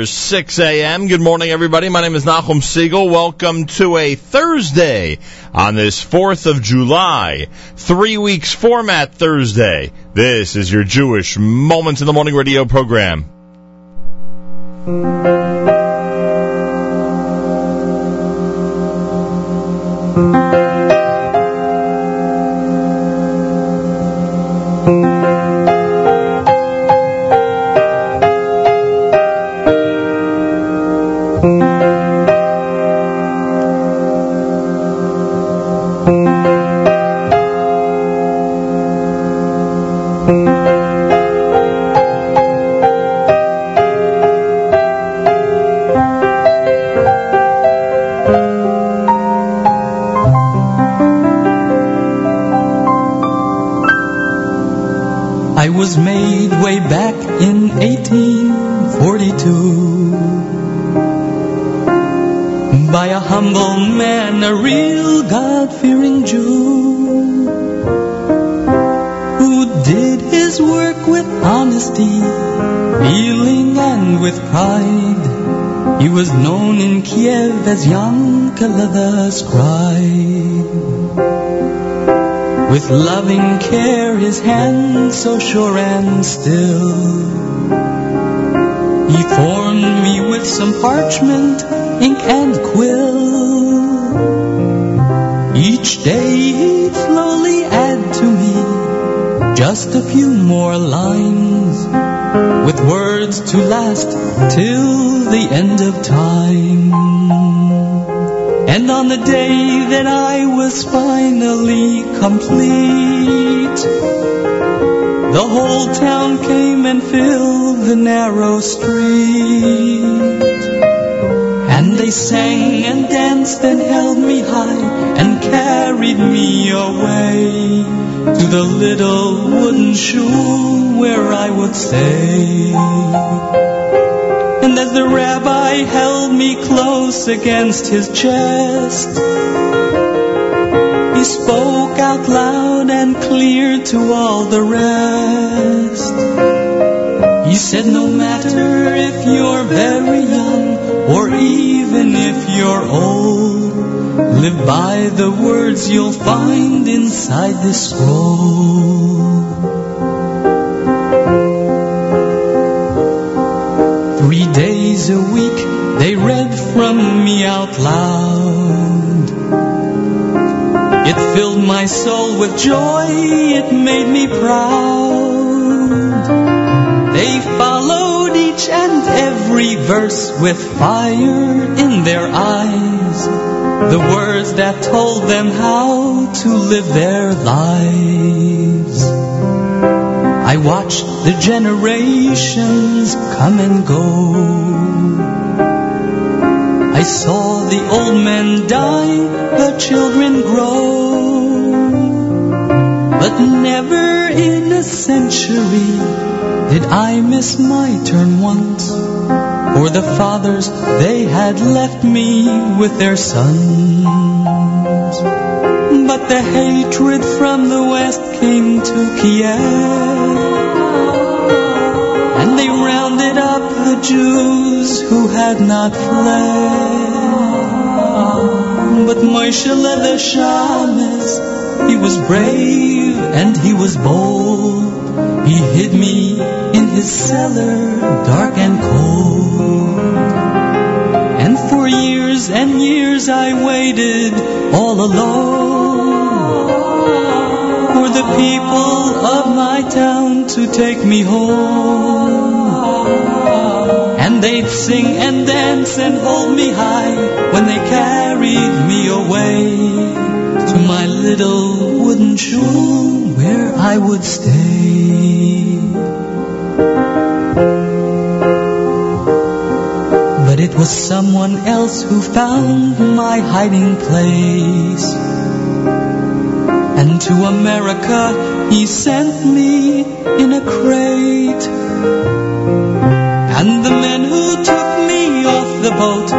after 6 a.m. Good morning, everybody. My name is Nachum Segal. Welcome to a Thursday on this 4th of July. Three weeks format Thursday. This is your Jewish Moments in the Morning radio program. Yankele the scribe. With loving care, his hand so sure and still. He formed me with some parchment, ink and quill. Each day he'd slowly add to me just a few more lines with words to last till the end of time. The day that I was finally complete, the whole town came and filled the narrow street. And they sang and danced and held me high and carried me away to the little wooden shoe where I would stay. And as the rabbi held me close against his chest, he spoke out loud and clear to all the rest. He said, No matter if you're very young or even if you're old, live by the words you'll find inside this scroll. Days a week they read from me out loud. It filled my soul with joy, it made me proud. They followed each and every verse with fire in their eyes. The words that told them how to live their lives. I watched the generations come and go. I saw the old men die, the children grow. But never in a century did I miss my turn once. For the fathers, they had left me with their sons. But the hatred from the west came to Kiev. The Jews who had not fled. But Moshe the Shamus, he was brave and he was bold. He hid me in his cellar, dark and cold. And for years and years I waited all alone for the people of my town to take me home. And they'd sing and dance and hold me high when they carried me away to my little wooden shul where I would stay. But it was someone else who found my hiding place. And to America he sent me in a crate. And the men boat,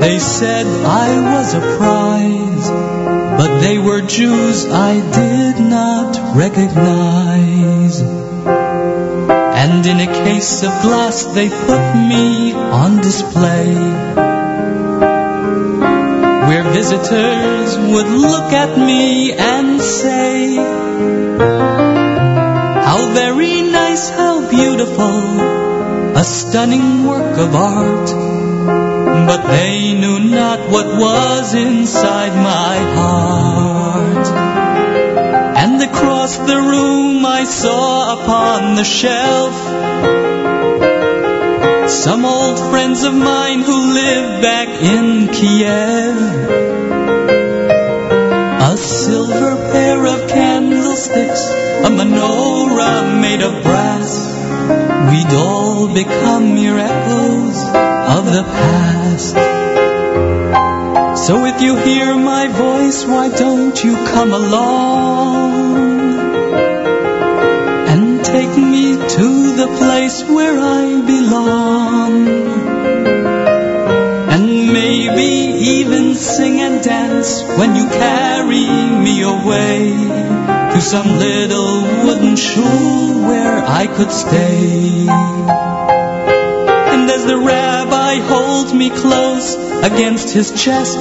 they said I was a prize. But they were Jews I did not recognize. And in a case of glass they put me on display. Where visitors would look at me and say, How very nice, how beautiful, a stunning work of art. But they knew not what was inside my heart. And across the room I saw upon the shelf some old friends of mine who live back in Kiev. A silver pair of candlesticks, a menorah made of brass. We'd all become mere echoes of the past. So if you hear my voice, why don't you come along and take me to the place where I belong? And maybe even sing and dance when you carry me away to some little wooden shul where I could stay. And as the rabbi holds me close against his chest,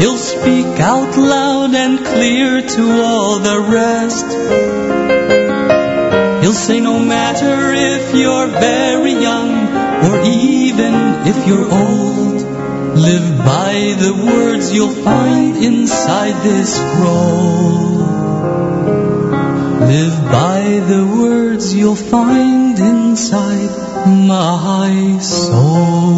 he'll speak out loud and clear to all the rest. He'll say, no matter if you're very young or even if you're old, live by the words you'll find inside this scroll. Live by the words you'll find inside my soul.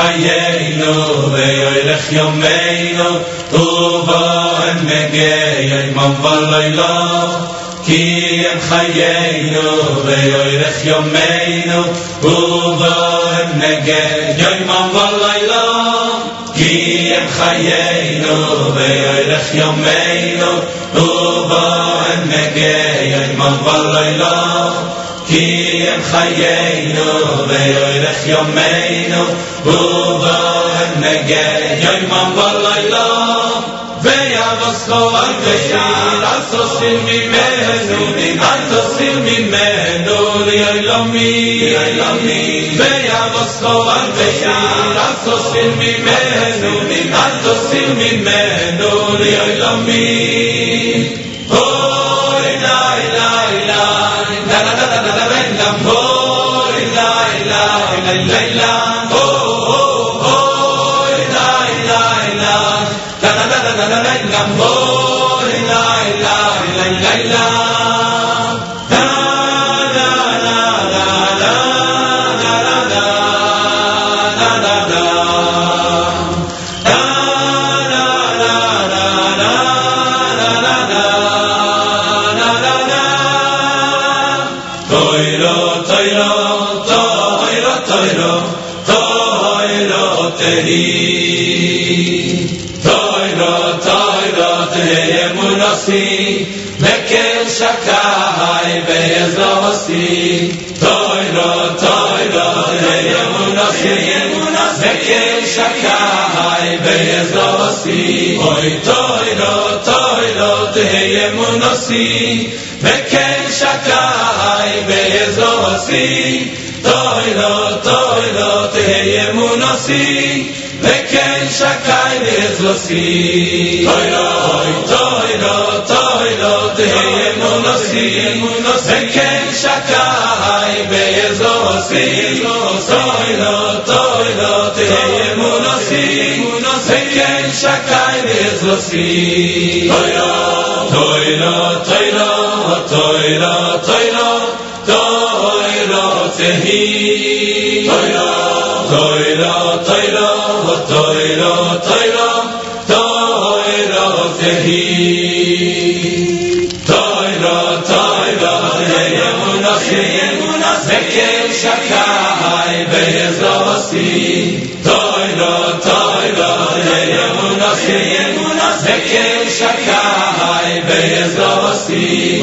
חיינו ואילך יומנו טובו הם מגיע ימום ולילו כי הם חיינו ואילך יומנו טובו הם מגיע ימום ולילו כי הם חיינו ואילך יומנו טובו הם מגיע ימום כי הם חיינו loy יומנו ובו הם נגד יוימם yoy man balayla ve אל תוסיר ממנו אל תוסיר ממנו mi meno ni anto sin mi meno ni yoy lo mi yoy ni gasi oy toy do toy do te ye munasi ve ken shakai ve gasi toy do toy do te ye munasi ve ken shakai ve gasi toy do toy do toy do te ye munasi munasi ve ken shakai ve gasi toy do צ'א קיין בזוסי טוין טוין ציינ טוין טוין ציינ טוין טוין ציינ טוין טוין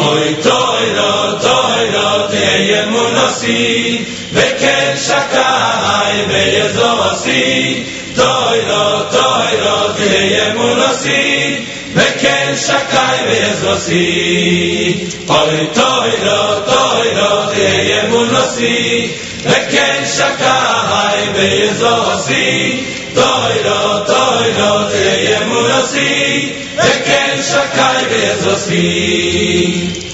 Oy toy do toy do ye yemunosi veken shakay be yezosi toy do toy do ye yemunosi veken shakay be yezosi toy do toy do ye yemunosi deixa cair os assim. fins.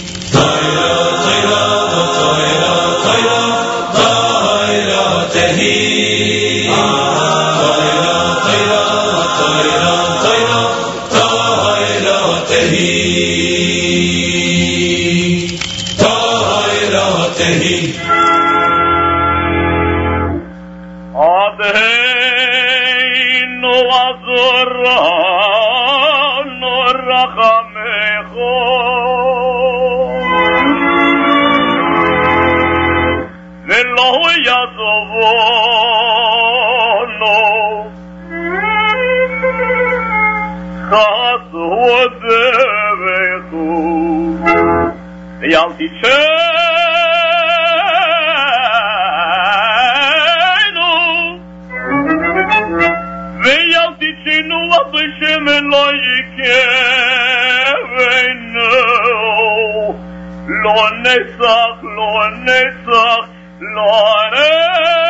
what have I done? I'll teach you. I'll teach you what the shame and like Lord,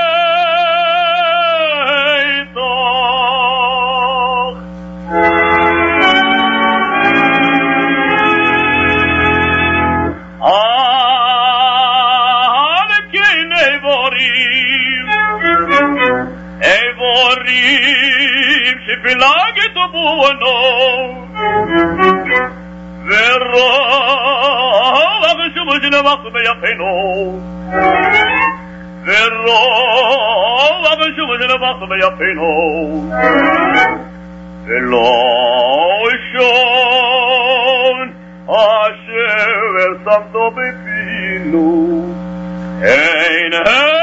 buono verrò la bisogna di nevato me appeno verrò la bisogna di nevato me appeno Elation asher el santo bepinu ein her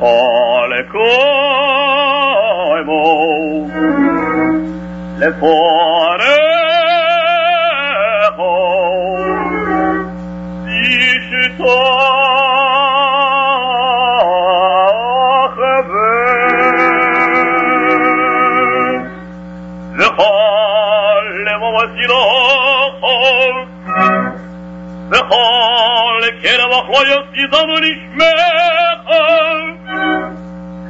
וכל קוימו לפורךו תשתחווה וכל למוסירוכו וכל קרב לא יסידם נשמך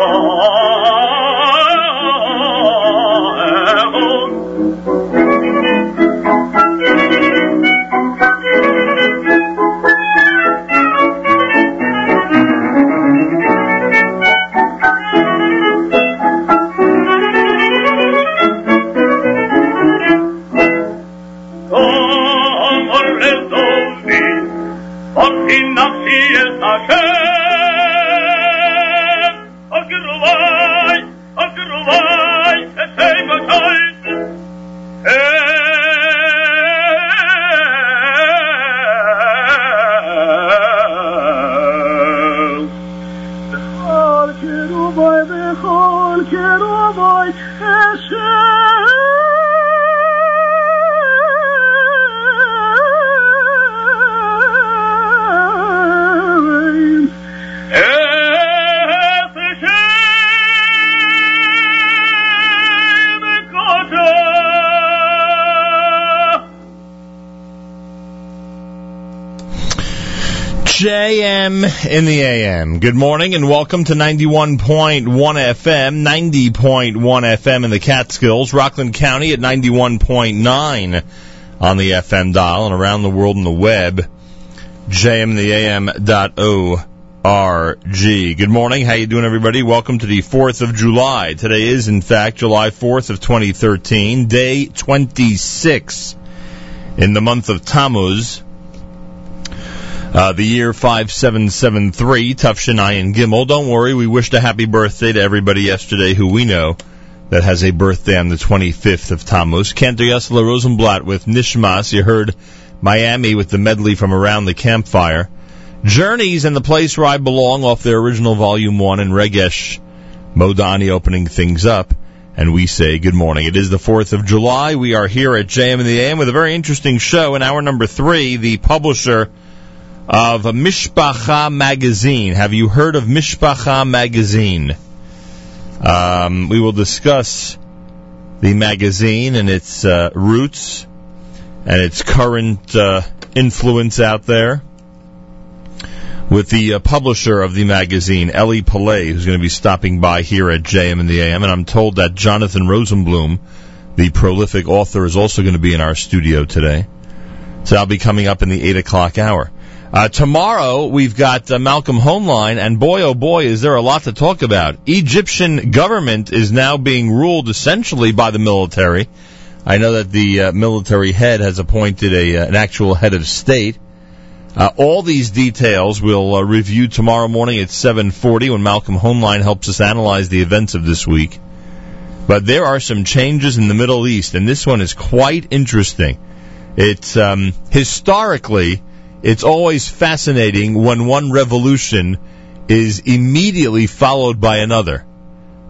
Oh. In the AM. Good morning and welcome to 91.1 FM, 90.1 FM in the Catskills, Rockland County at 91.9 on the FM dial and around the world on the web, jmintheam.org. Good morning. How you doing everybody? Welcome to the 4th of July. Today is in fact July 4th of 2013, day 26 in the month of Tammuz. Uh, the year 5773, Tufshin Ayin Gimel. Don't worry, we wished a happy birthday to everybody yesterday who we know that has a birthday on the 25th of Tammuz. Cantor Yossele Rosenblatt with Nishmas. You heard Miami with the medley from around the campfire. Journeys and the place where I belong off their original volume one and Regesh Modani opening things up. And we say good morning. It is the 4th of July. We are here at JM in the AM with a very interesting show. In hour number three, the publisher of Mishpacha magazine. Have you heard of Mishpacha magazine? Um, we will discuss the magazine and its uh, roots and its current uh, influence out there with the uh, publisher of the magazine, Eli Paley, who's going to be stopping by here at JM in the AM. And I'm told that Jonathan Rosenblum, the prolific author, is also going to be in our studio today. So I'll be coming up in the 8 o'clock hour. Uh, tomorrow we've got uh, Malcolm Hoenlein, and boy oh boy is there a lot to talk about. Egyptian government is now being ruled essentially by the military. I know that the uh, military head has appointed a uh, an actual head of state. Uh, all these details we'll uh, review tomorrow morning at 7:40 when Malcolm Hoenlein helps us analyze the events of this week. But there are some changes in the Middle East, and this one is quite interesting. It's um, historically it's always fascinating when one revolution is immediately followed by another.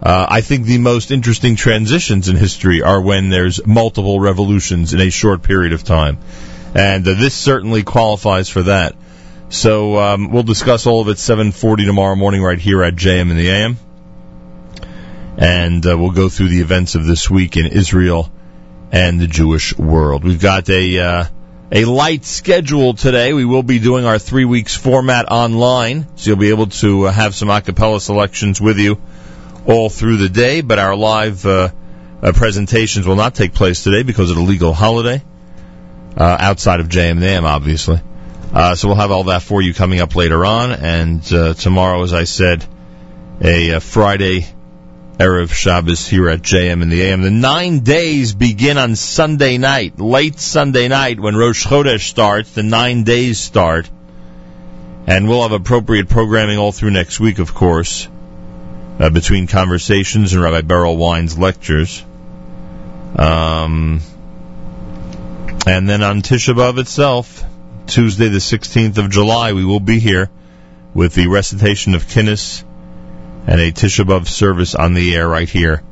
Uh, I think the most interesting transitions in history are when there's multiple revolutions in a short period of time. And uh, this certainly qualifies for that. So um, we'll discuss all of it 7:40 tomorrow morning right here at JM in the AM, and uh, we'll go through the events of this week in Israel and the Jewish world. We've got a uh, a light schedule today. We will be doing our three weeks format online, so you'll be able to uh, have some acapella selections with you all through the day. But our live uh, uh, presentations will not take place today because of the legal holiday uh, outside of JMNAM, obviously. Uh, so we'll have all that for you coming up later on, and tomorrow, as I said, a, a Friday Erev Shabbos here at JM in the AM. The nine days begin on Sunday night, late Sunday night when Rosh Chodesh starts. The nine days start. And we'll have appropriate programming all through next week, of course, uh, between conversations and Rabbi Berel Wein's lectures. Um, and then on Tisha B'Av itself, Tuesday the 16th of July, we will be here with the recitation of Kinnis and a Tisha B'Av service on the air right here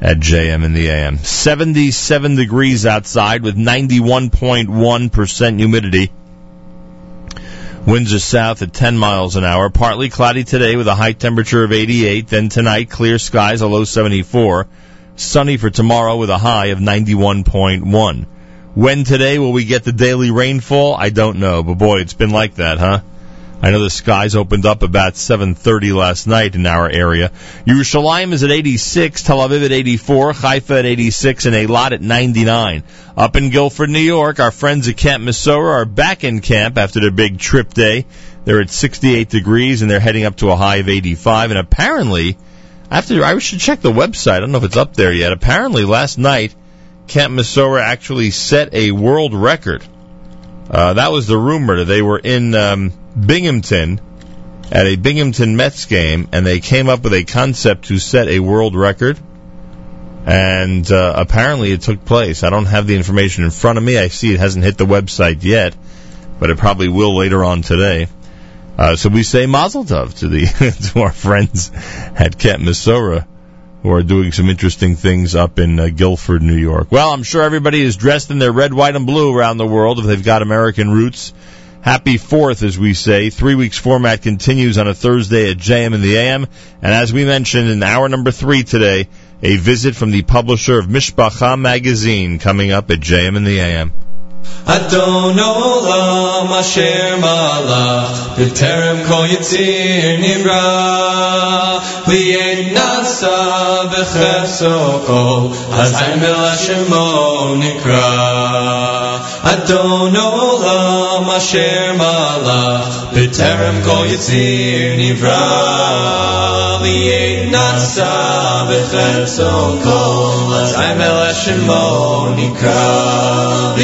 at JM in the AM. 77 degrees outside with 91.1% humidity. Winds are south at 10 miles an hour. Partly cloudy today with a high temperature of 88. Then tonight, clear skies, a low 74. Sunny for tomorrow with a high of 91.1. When today will we get the daily rainfall? I don't know, but boy, it's been like that, huh? I know the skies opened up about 7:30 last night in our area. Yerushalayim is at 86, Tel Aviv at 84, Haifa at 86, and Eilat at 99. Up in Guilford, New York, our friends at Camp Mesorah are back in camp after their big trip day. They're at 68 degrees and they're heading up to a high of 85. And apparently, after I should check the website. I don't know if it's up there yet. Apparently, last night Camp Mesorah actually set a world record. Uh, that was the rumor. They were in um, Binghamton at a Binghamton Mets game, and they came up with a concept to set a world record. And uh, apparently, it took place. I don't have the information in front of me. I see it hasn't hit the website yet, but it probably will later on today. Uh, so we say Mazel Tov to the to our friends at Camp Mesorah who are doing some interesting things up in uh, Guilford, New York. Well, I'm sure everybody is dressed in their red, white, and blue around the world if they've got American roots. Happy Fourth, as we say. Three weeks format continues on a Thursday at JM in the AM. And as we mentioned in hour number three today, a visit from the publisher of Mishpacha magazine coming up at JM in the AM. Adon Olam Asher Malach B'terem Kol Yitzir Nivra Li'en Nasa V'chesoko Kol Hazayim El Hashemo Nikra Adon Olam Asher Malach B'terem Kol Yitzir Nivra Li'en Nasa V'chesoko Kol Hazayim El Hashemo Nikra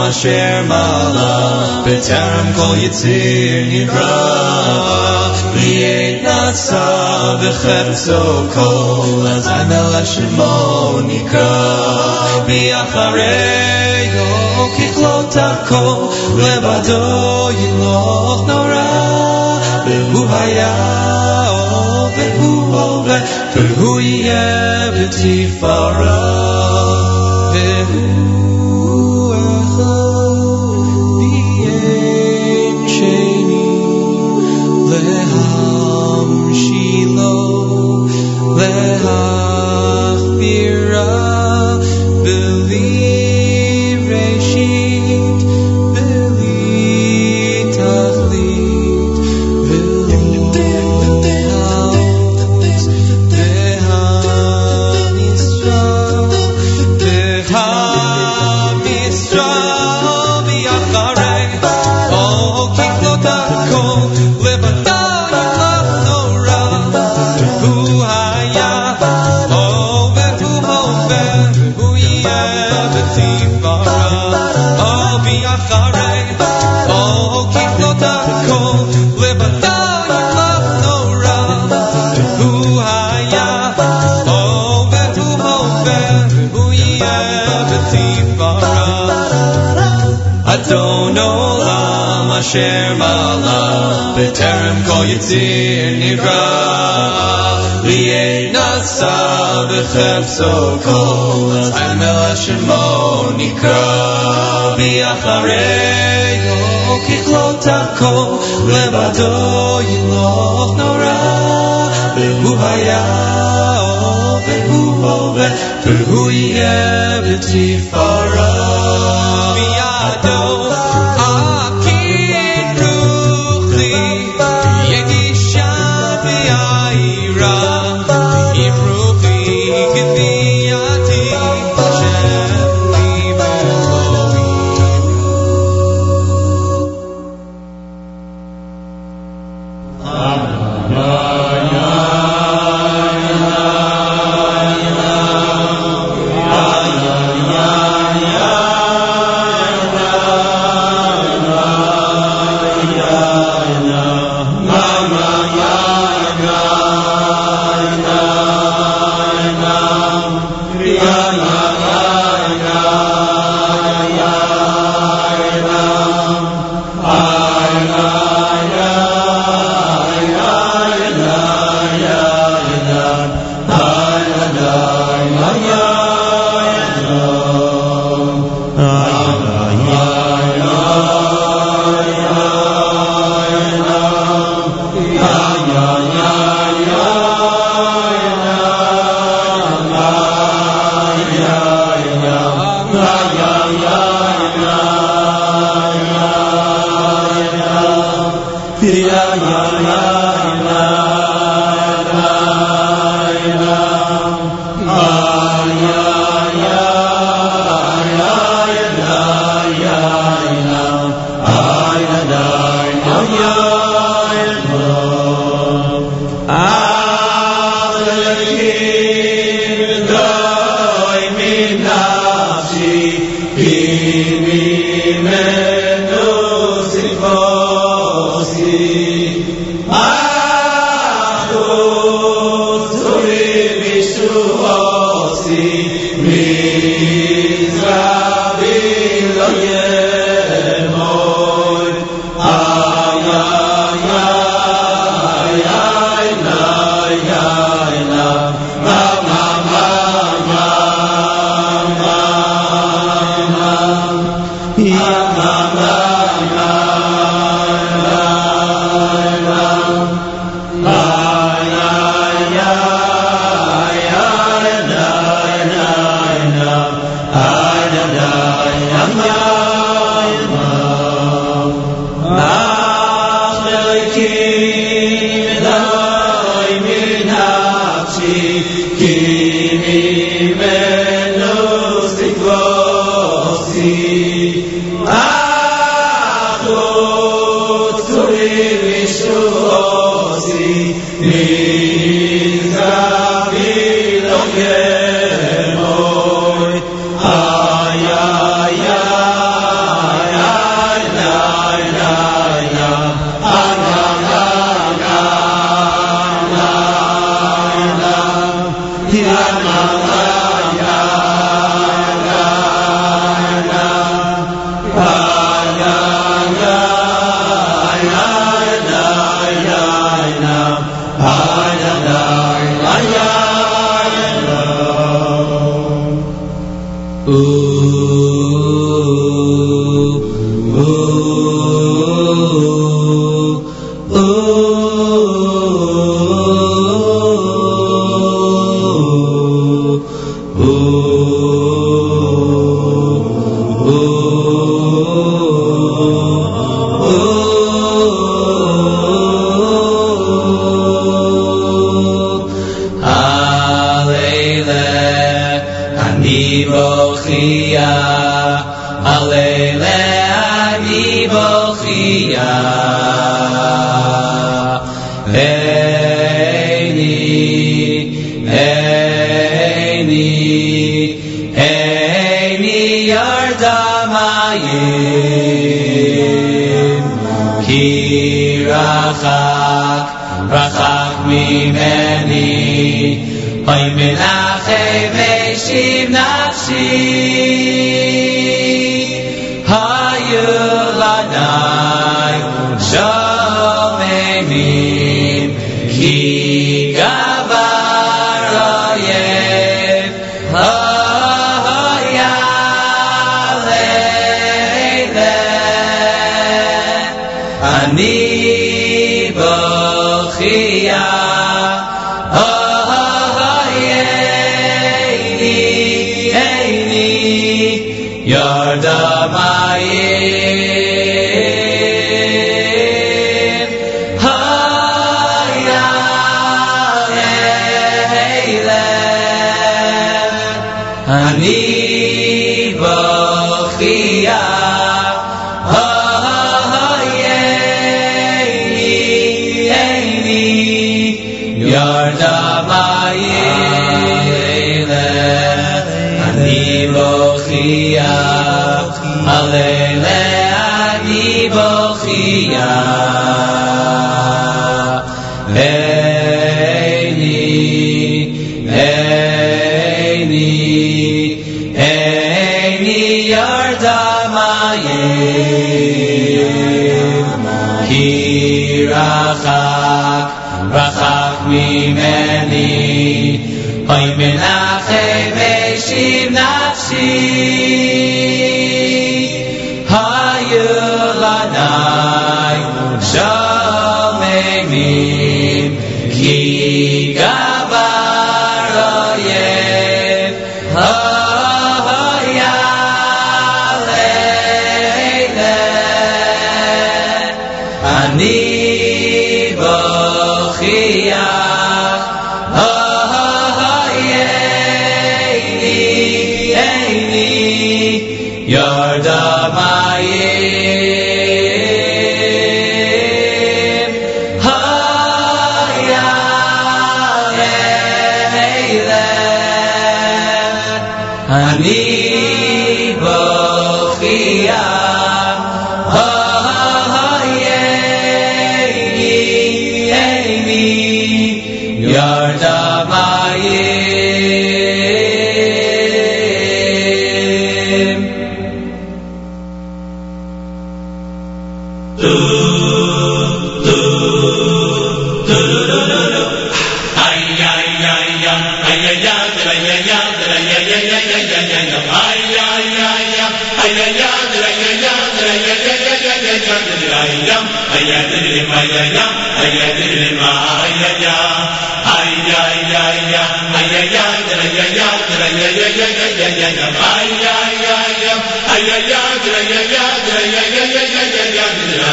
עולם אשר מלך בטרם כל יציר נברא ויהי נצא בחפצו כל אזי מלך שמו נקרא ויחרהו ככלות הכל לבדו ימלוך נורא והוא היה והוא הווה והוא יהיה בתפארה asher mala b'terem kol yitzir nivra li'ei nasa b'chefso kol azamel hashemo nikra bi'achareyo kichlot hakol לבדו ימלוך נורא והוא היה והוא הווה והוא יהיה בתפארה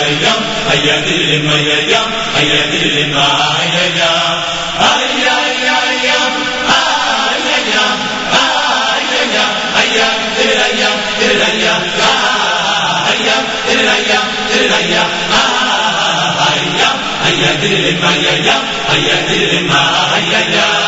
میا ایا دل میا ایا دل مایا ایا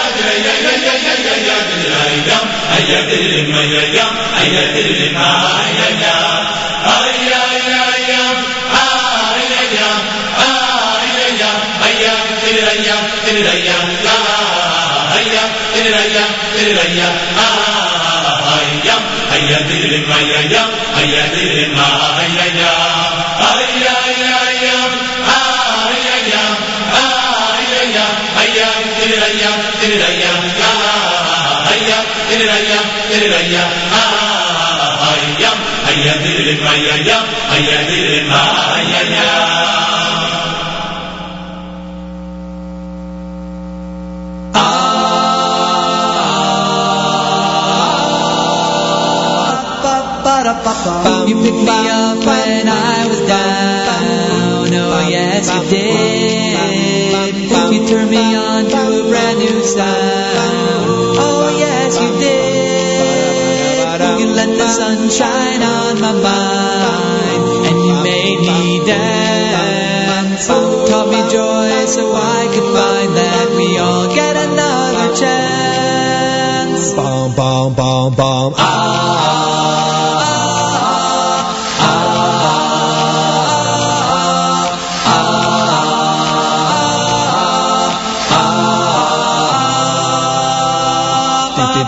دل مایا یا دل مایا You picked me up when I was down. Oh yes, you did. Turned me on to a brand new sound. Oh yes, you did. You let the sun shine on my mind, and you made me dance. Taught me joy so I could find that we all get another chance.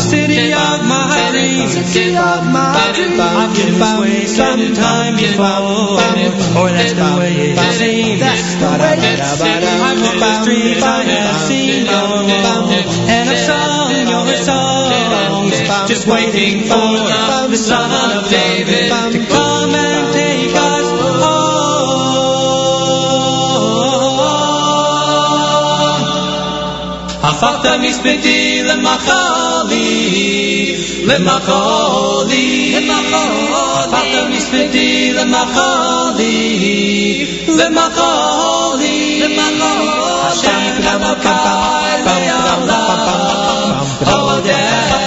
city of my dreams, city of my dreams. I've been this way sometime before, or that's the way it seems. I've walked the streets, I have seen your name, and I've sung your songs, just waiting for the Son of David to come mishpiti lemachali lemachali atata mishpiti lemachali lemachali lemachali Hashem kamakai le'alam odeh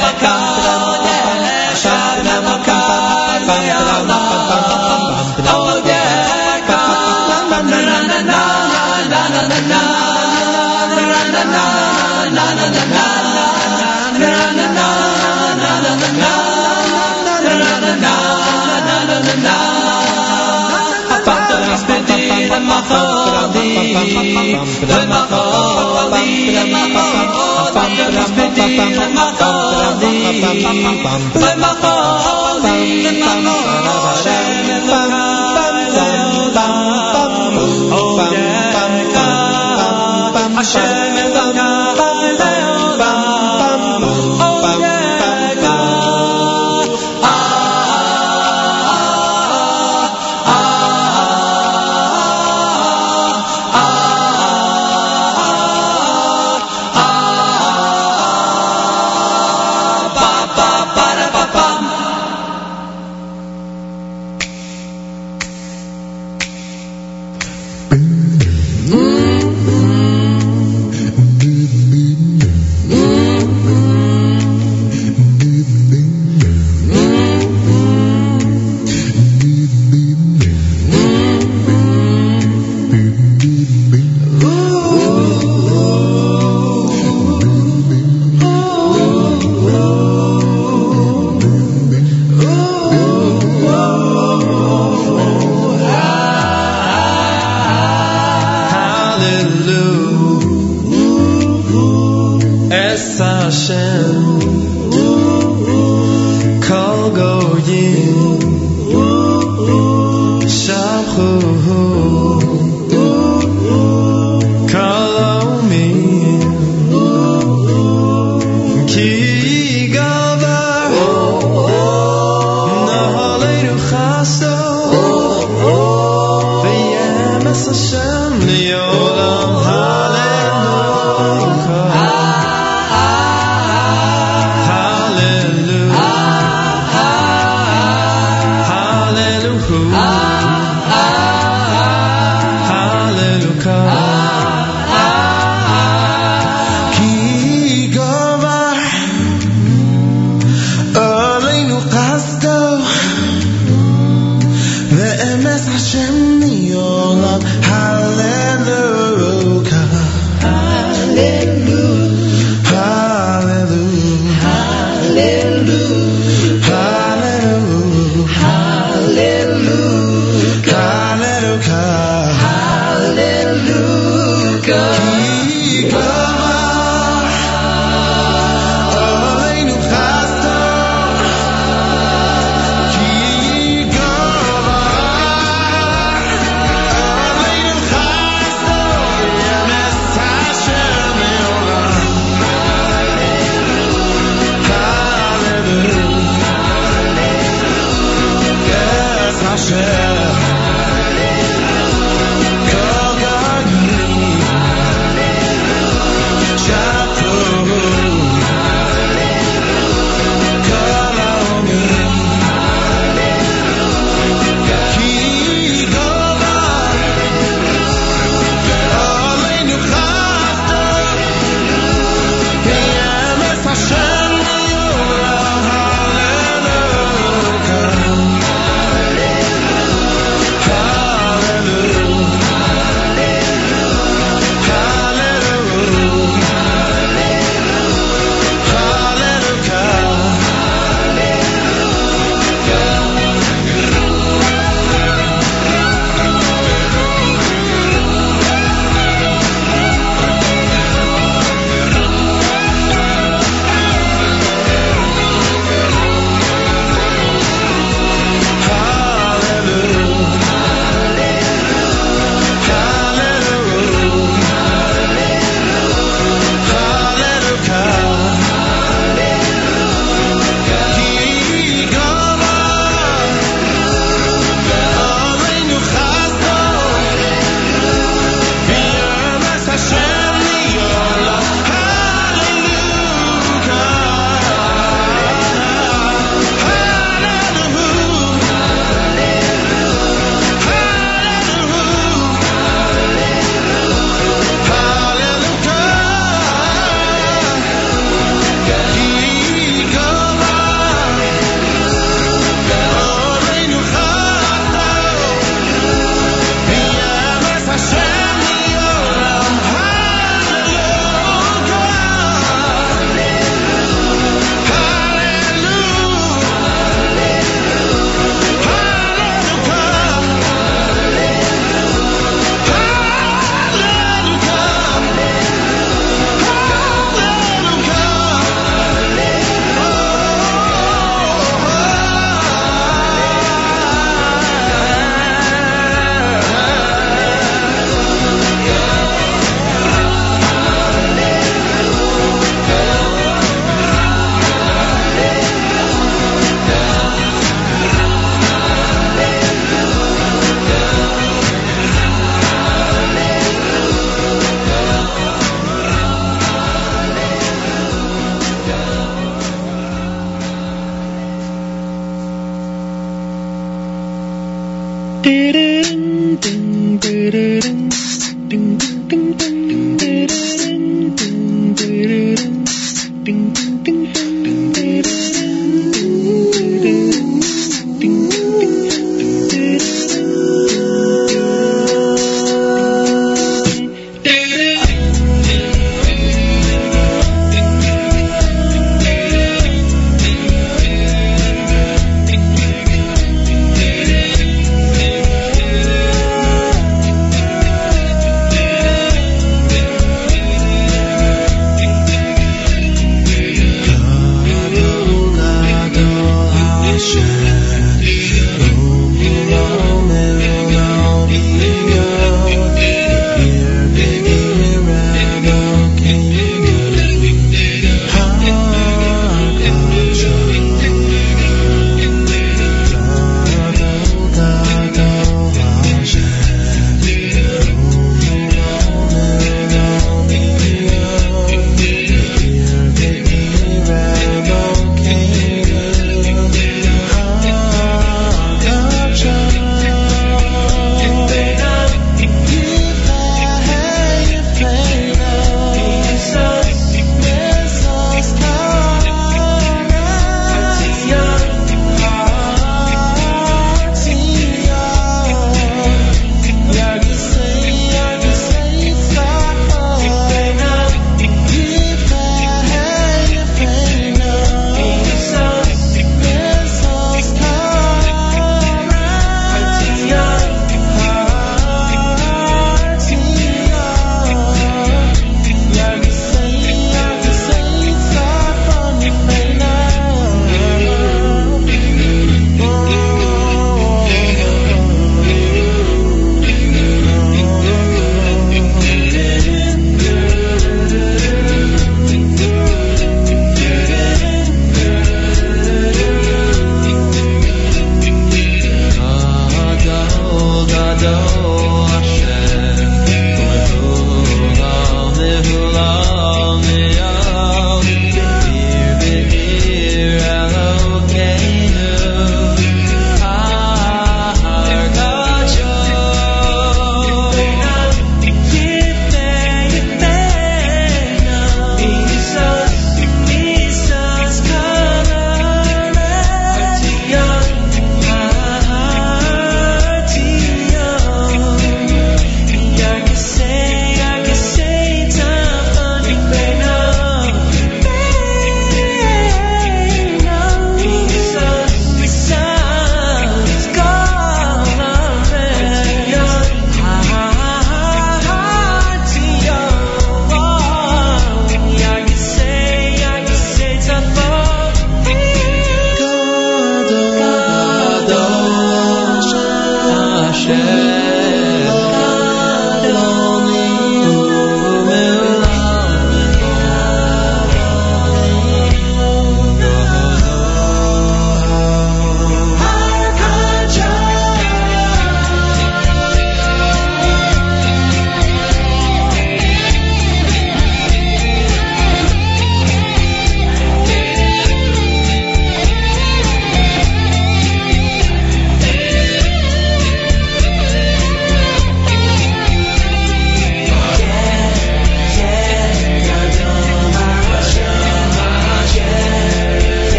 Hashem Hashem. Kol goyim. Shabchuhu.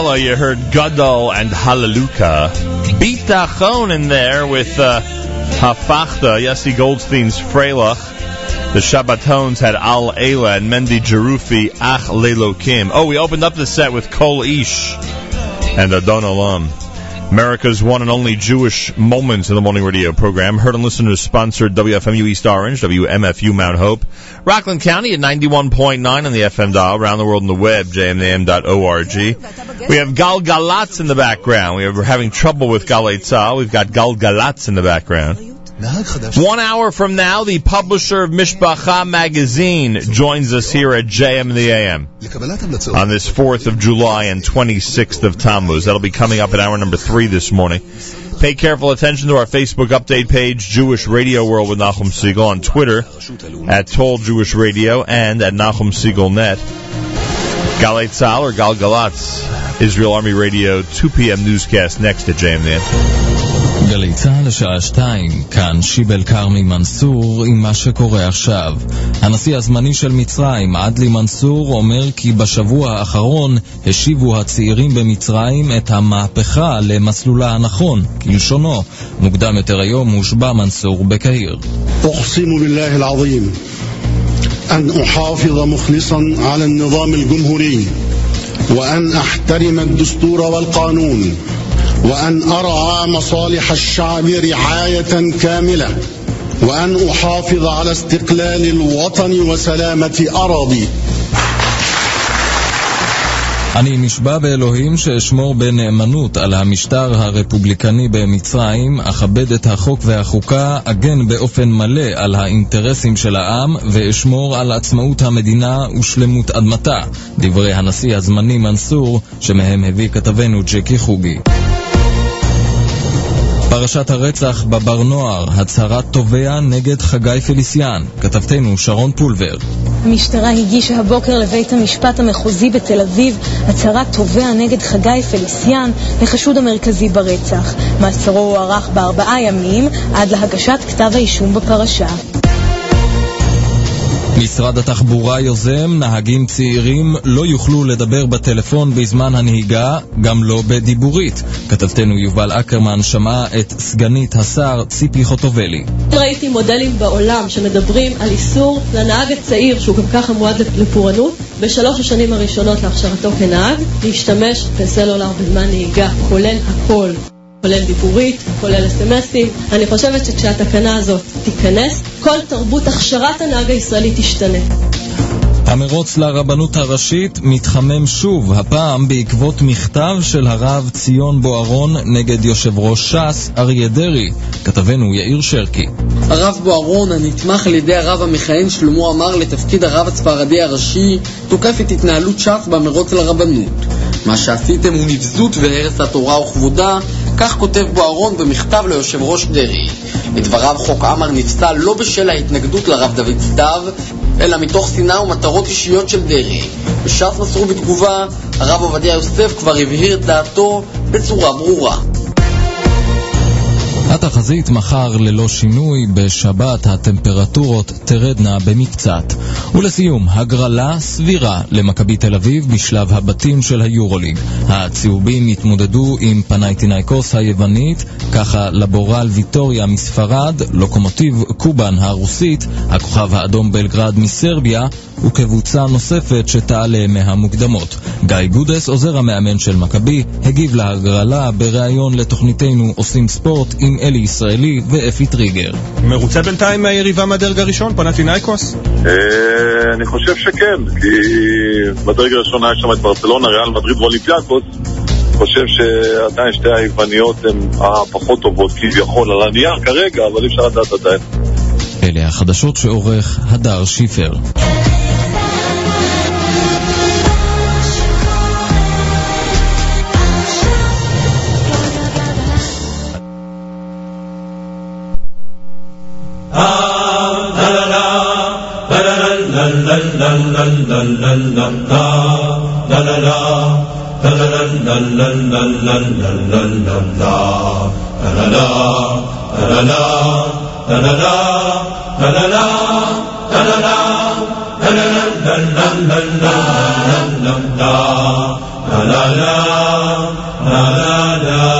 You heard Gadol and Hallelujah. Bitachon in there with uh, Hafachta, Yossi Goldstein's Freilach. The Shabbatones had Al Ela and Mendy Jerufi Ach Lelo Kim. Oh, we opened up the set with Kol Ish and Adon Olam. America's one and only Jewish Moments in the Morning Radio program. Heard and listeners sponsored WFMU East Orange, WMFU Mount Hope, Rockland County at 91.9 on the FM dial, around the world on the web, jmnam.org. We have Gal Galatz in the background. We are having trouble with Galei We've got Gal Galatz in the background. One hour from now, the publisher of Mishpacha magazine joins us here at JM the AM on this 4th of July and 26th of Tammuz. That'll be coming up at hour number three this morning. Pay careful attention to our Facebook update page, Jewish Radio World with Nachum Segal, on Twitter at Toll Jewish Radio and at Nachum Segal Net. Galei Tzal or Gal Galatz, Israel Army Radio, 2 p.m. newscast next at JM in the AM. גלי צה"ל לשעה שתיים, כאן שיבל כרמי מנסור עם מה שקורה עכשיו. הנשיא הזמני של מצרים, עדלי מנסור, אומר כי בשבוע האחרון השיבו הצעירים במצרים את המהפכה למסלולה הנכון, כלשונו. מוקדם יותר היום הושבע מנסור בקהיר. أقسم بالله العظيم أن أحافظ مخلصا على النظام الجمهوري وأن أحترم الدستور والقانون وأن أرعى مصالح الشعب رعاية كاملة وأن أحافظ على استقلال الوطن وسلامة أراضيه אני נשבע באלוהים שאשמור בנאמנות על המשטר הרפובליקני במצרים, אכבד את החוק והחוקה, אגן באופן מלא על האינטרסים של העם, ואשמור על עצמאות המדינה ושלמות אדמתה. דברי הנשיא הזמני מנסור, שמהם הביא כתבנו ג'קי חוגי. פרשת הרצח בבר נוער, הצהרת תובע נגד חגי פליסיאן. כתבתנו שרון פולבר. המשטרה הגישה הבוקר לבית המשפט המחוזי בתל אביב הצהרת תובע נגד חגי פליסיאן, החשוד המרכזי ברצח. מאסרו הוארך בארבעה ימים עד להגשת כתב האישום בפרשה. משרד התחבורה יוזם, נהגים צעירים לא יוכלו לדבר בטלפון בזמן הנהיגה, גם לא בדיבורית. כתבתנו יובל אקרמן שמע את סגנית השר ציפי חוטובלי. ראיתי מודלים בעולם שמדברים על איסור לנהג הצעיר, שהוא גם ככה מועד לפורענות, בשלוש השנים הראשונות להכשרתו כנהג, להשתמש בסלולר בזמן נהיגה, כולל הכל. כולל דיבורית, כולל אסמסים. אני חושבת שכשהתקנה הזאת תיכנס, כל תרבות הכשרת הנהג הישראלי תשתנה. המרוץ לרבנות הראשית מתחמם שוב, הפעם בעקבות מכתב של הרב ציון בוארון נגד יושב ראש ש"ס אריה דרעי. כתבנו יאיר שרקי. הרב בוארון, הנתמך על ידי הרב המכהן שלמה עמר לתפקיד הרב הספרדי הראשי, תוקף את התנהלות ש"ס במרוץ לרבנות. מה שעשיתם הוא נבזות והרס התורה וכבודה, כך כותב בוארון במכתב ליושב ראש דרעי. לדבריו חוק עמר נפסל לא בשל ההתנגדות לרב דוד סתיו, אלא מתוך שנאה ומטרות אישיות של דרעי. בש"ס מסרו בתגובה, הרב עובדיה יוסף כבר הבהיר את דעתו בצורה ברורה. התחזית מחר ללא שינוי, בשבת הטמפרטורות תרדנה במקצת. ולסיום, הגרלה סבירה למכבי תל אביב בשלב הבתים של היורוליג. הצהובים יתמודדו עם פנייטינאיקוס היוונית, ככה לבורל ויטוריה מספרד, לוקומוטיב קובן הרוסית, הכוכב האדום בלגרד מסרביה, וקבוצה נוספת שתעלה מהמוקדמות. גיא גודס, עוזר המאמן של מכבי, הגיב להגרלה בריאיון לתוכניתנו עושים ספורט עם אלי ישראלי ואפי טריגר. מרוצה בינתיים מהיריבה מהדרג הראשון, פנטינאיקוס? אני חושב שכן, כי בדרג הראשון היה שם את ברצלונה, ריאל מדריד ואולימפיאקוס. חושב שעדיין שתי היווניות הן הפחות טובות כביכול על הנייר כרגע, אבל אי אפשר לדעת עדיין. אלה החדשות שעורך הדר שיפר. دل دل دل دل دل دا دللا دل دل دل دل دل دل دل دل دل دا دللا دللا دللا دللا دللا دللا دل دل دل دل دل دل دا دللا دللا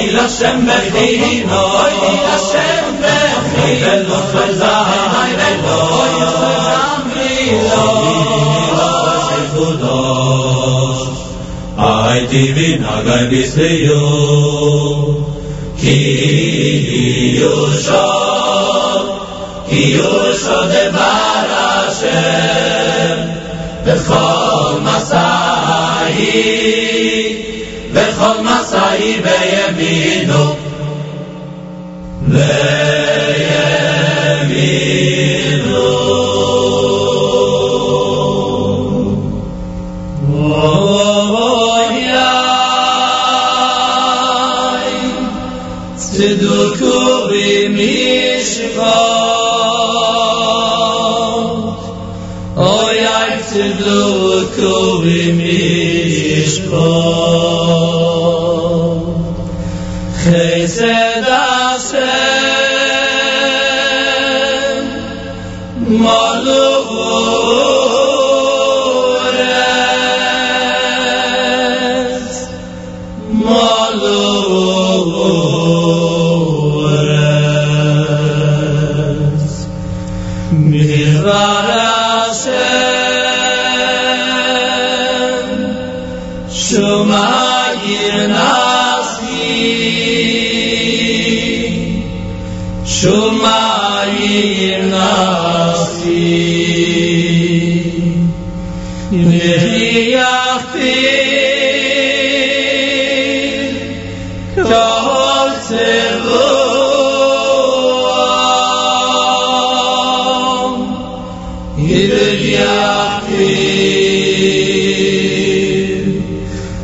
אוי לשם בחינו, אוי לשם בחינו, ולא חזאי ולא כי יושו דבר השם, בכל מסעי, Bechol Masai Beyeminu Bechol Masai Beyeminu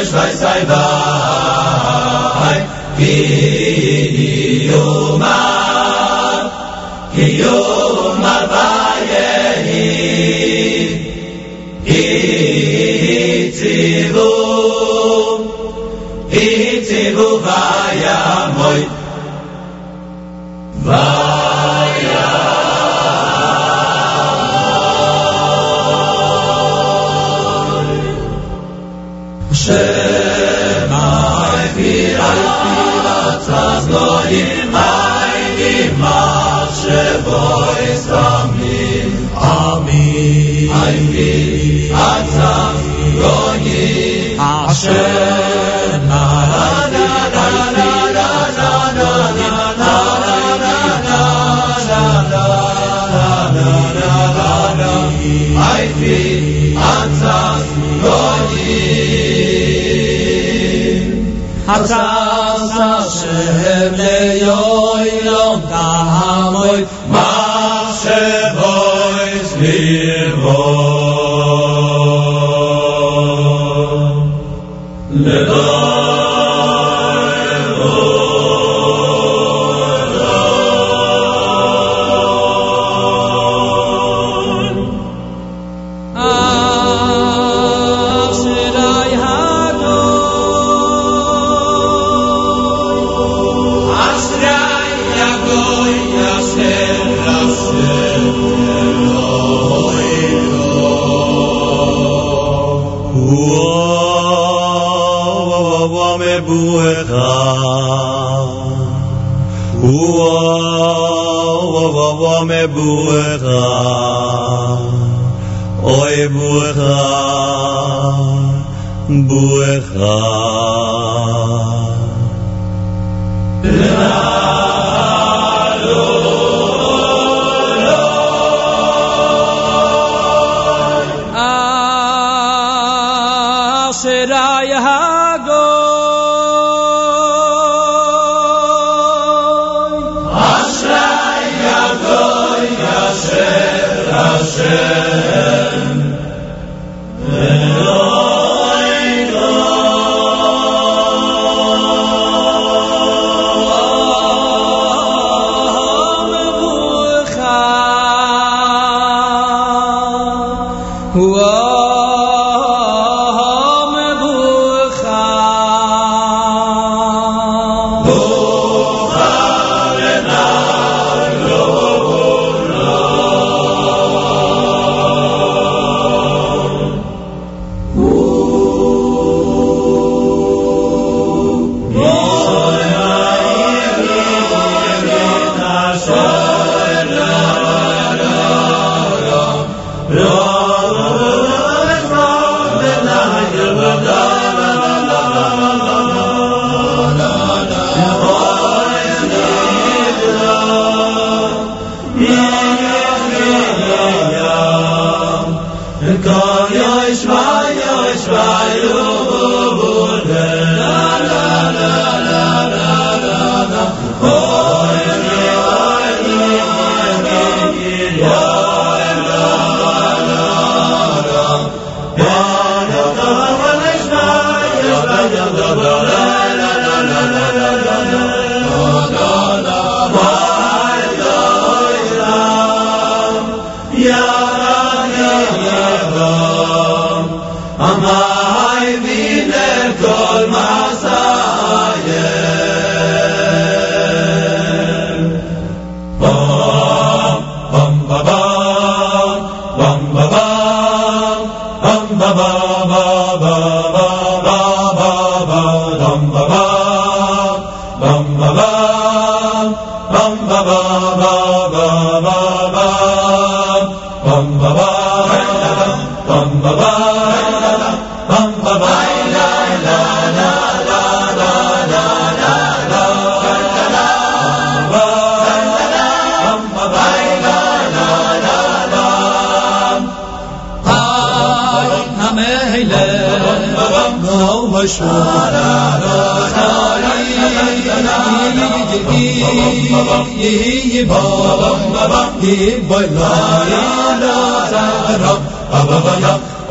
Rosh Vaisaiva. ein Gehen, Atza, Rogi, Hashem, Arana, Arana, Hatzas Hashem le yoy lom tahamoy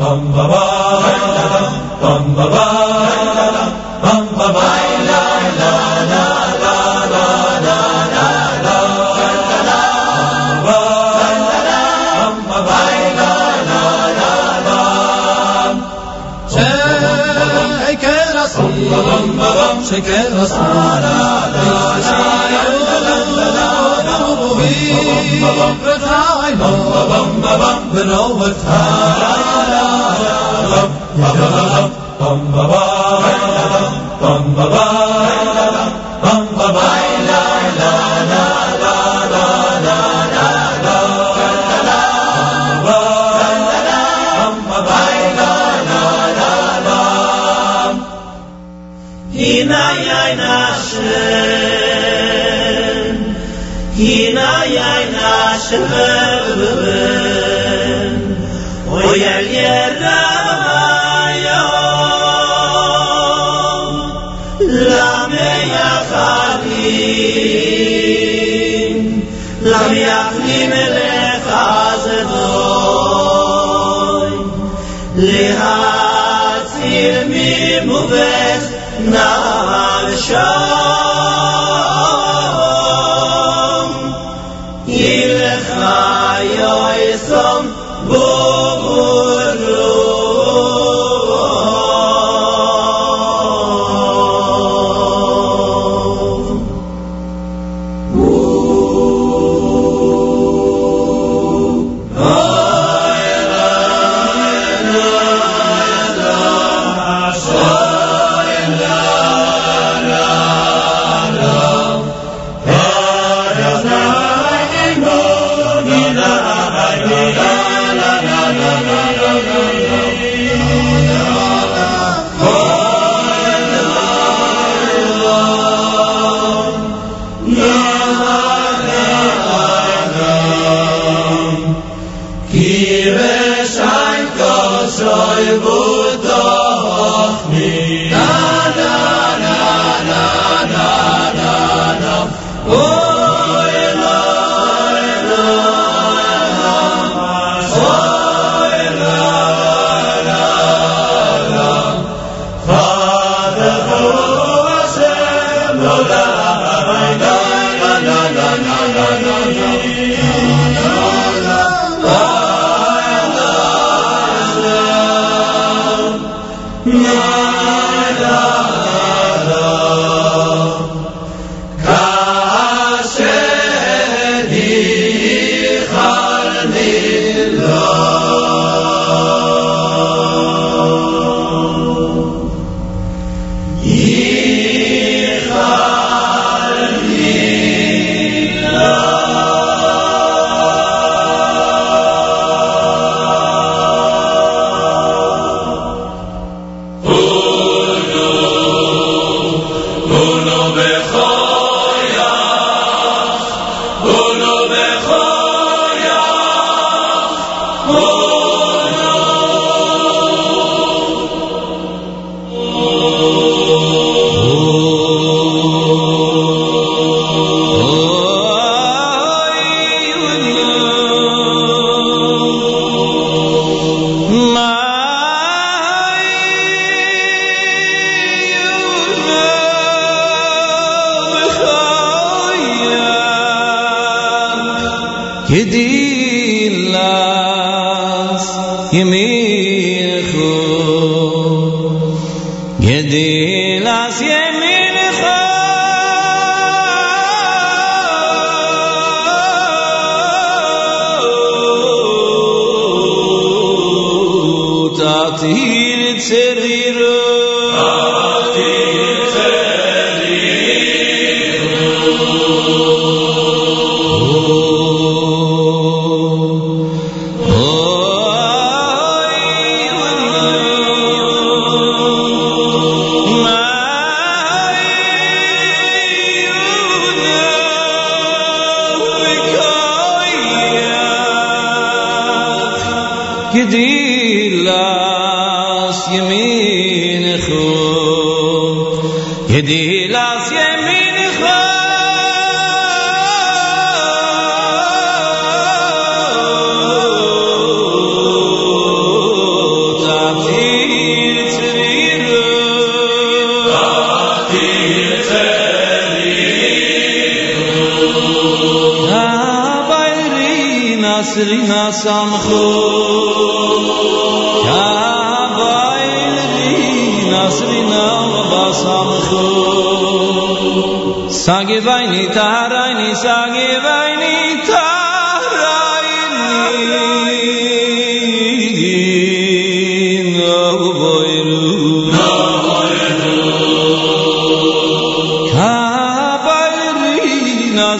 پم بابا پم بابا پم بابا شكل وصار بنورتها şımarırım O yer yerde ayol Lame yakarim Lame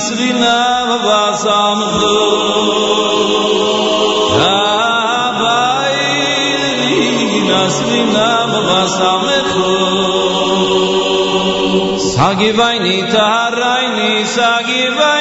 srina va samdu ha srina va samdu sagi vayni taharayni sagi vayni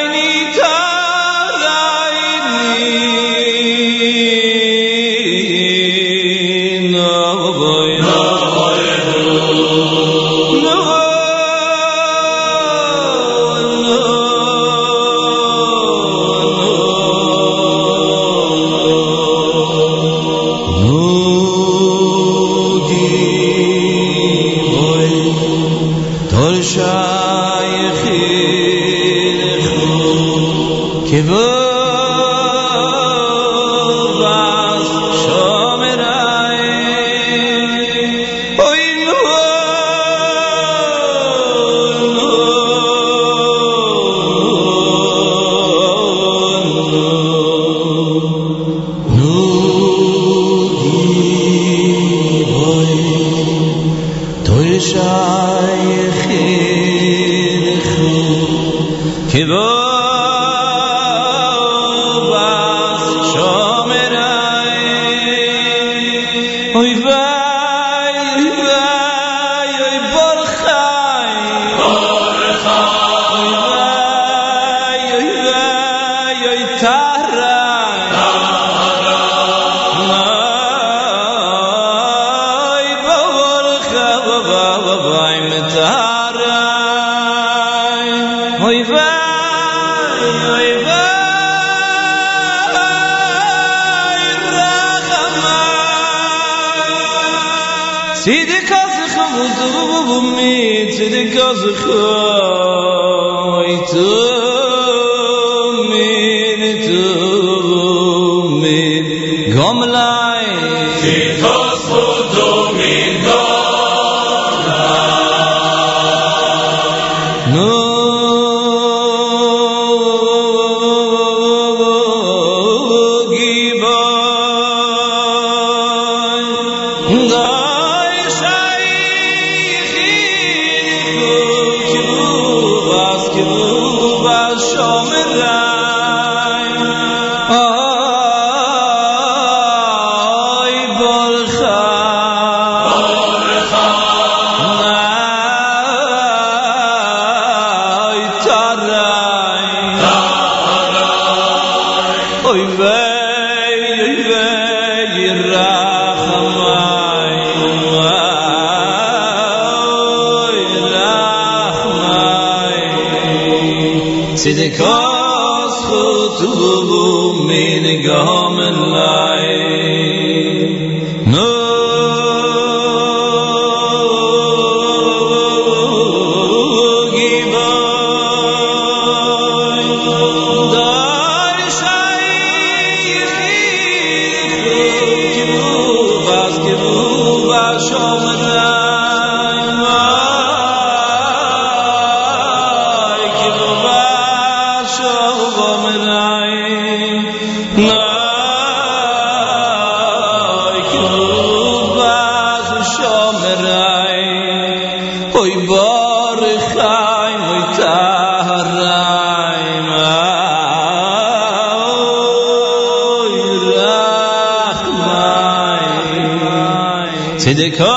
Tzedekos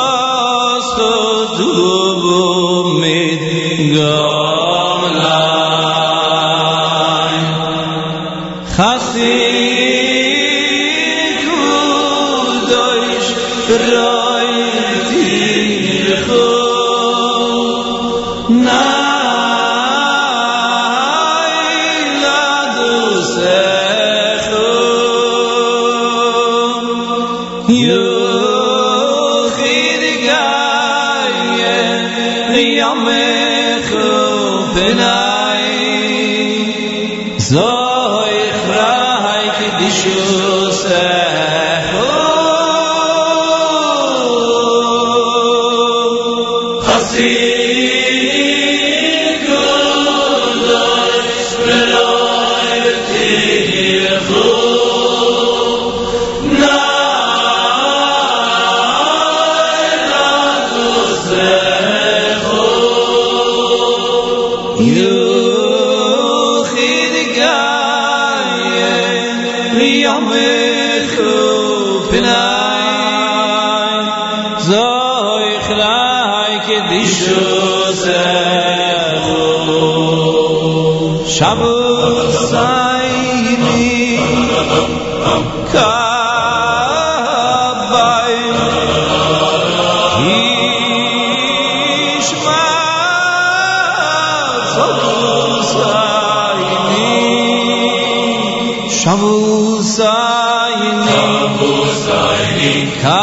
King. Come.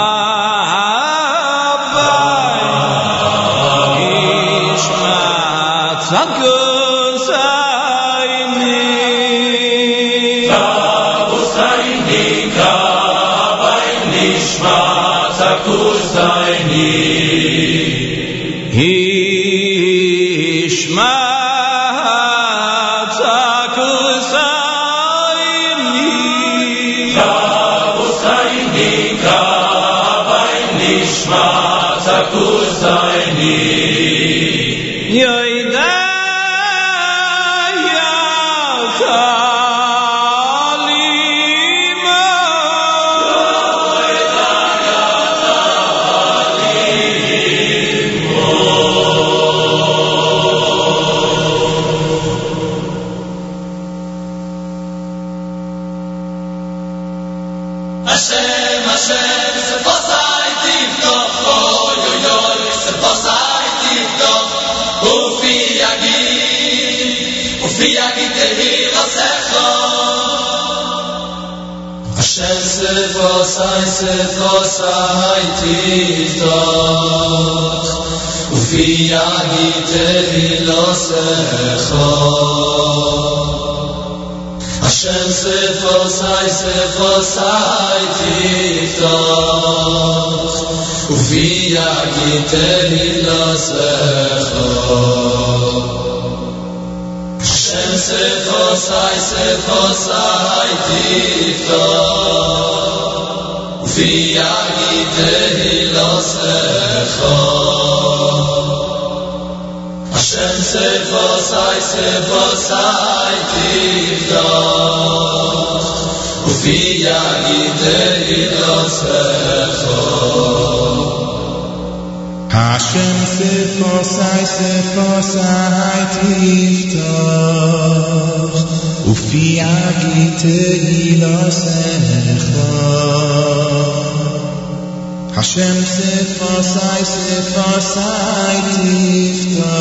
שיטות ופי יגיד תביל השם ספר סי ספר ופי יגיד תביל עושה Sefer Sai, Tifto, Fiyagi Hashem sefosai sefosai tiftoch Ufi agite ilo sechoch Hashem sefosai sefosai tiftoch Ufi agite ilo Hashem sit for sai sit for sai tifta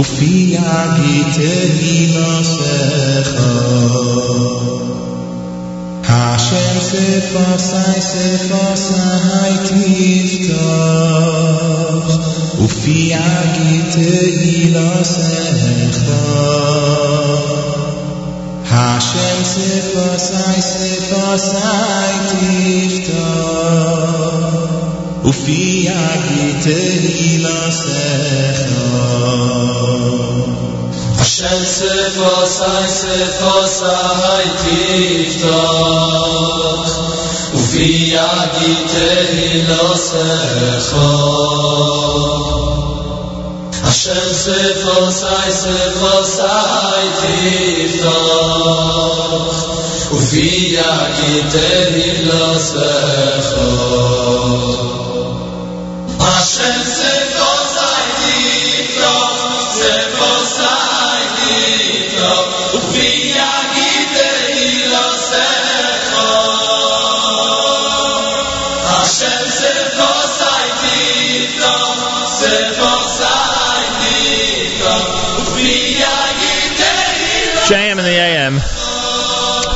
u agit li nasakha Hashem sit for sai sit for sai tifta u fi agit li nasakha Hashem sefasai sefasai tifta Ufi agiteli ilasecha Hashem sefasai sefasai tifta Ufi agiteli ilasecha אַשער זע פאל סיי זלאסייט דיזע און ווי אַ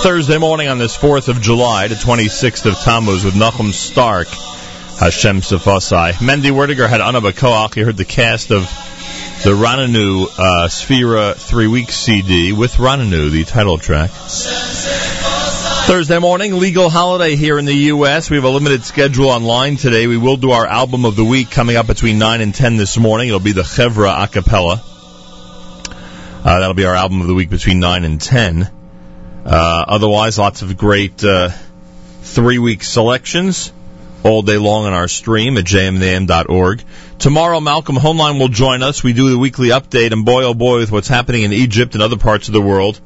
Thursday morning on this 4th of July, the 26th of Tammuz, with Nachum Stark, Hashem Sefasai. Mendy Werdiger had Anna Bakoach. You heard the cast of the Rananu uh, Sphera three week CD with Rananu, the title track. Thursday morning, legal holiday here in the U.S. We have a limited schedule online today. We will do our album of the week coming up between 9 and 10 this morning. It'll be the Chevra a cappella. Uh, that'll be our album of the week between 9 and 10. Uh, otherwise, lots of great uh, three week selections all day long on our stream at jmnam.org. Tomorrow, Malcolm Hoenlein will join us. We do the weekly update, and boy, oh boy, with what's happening in Egypt and other parts of the world,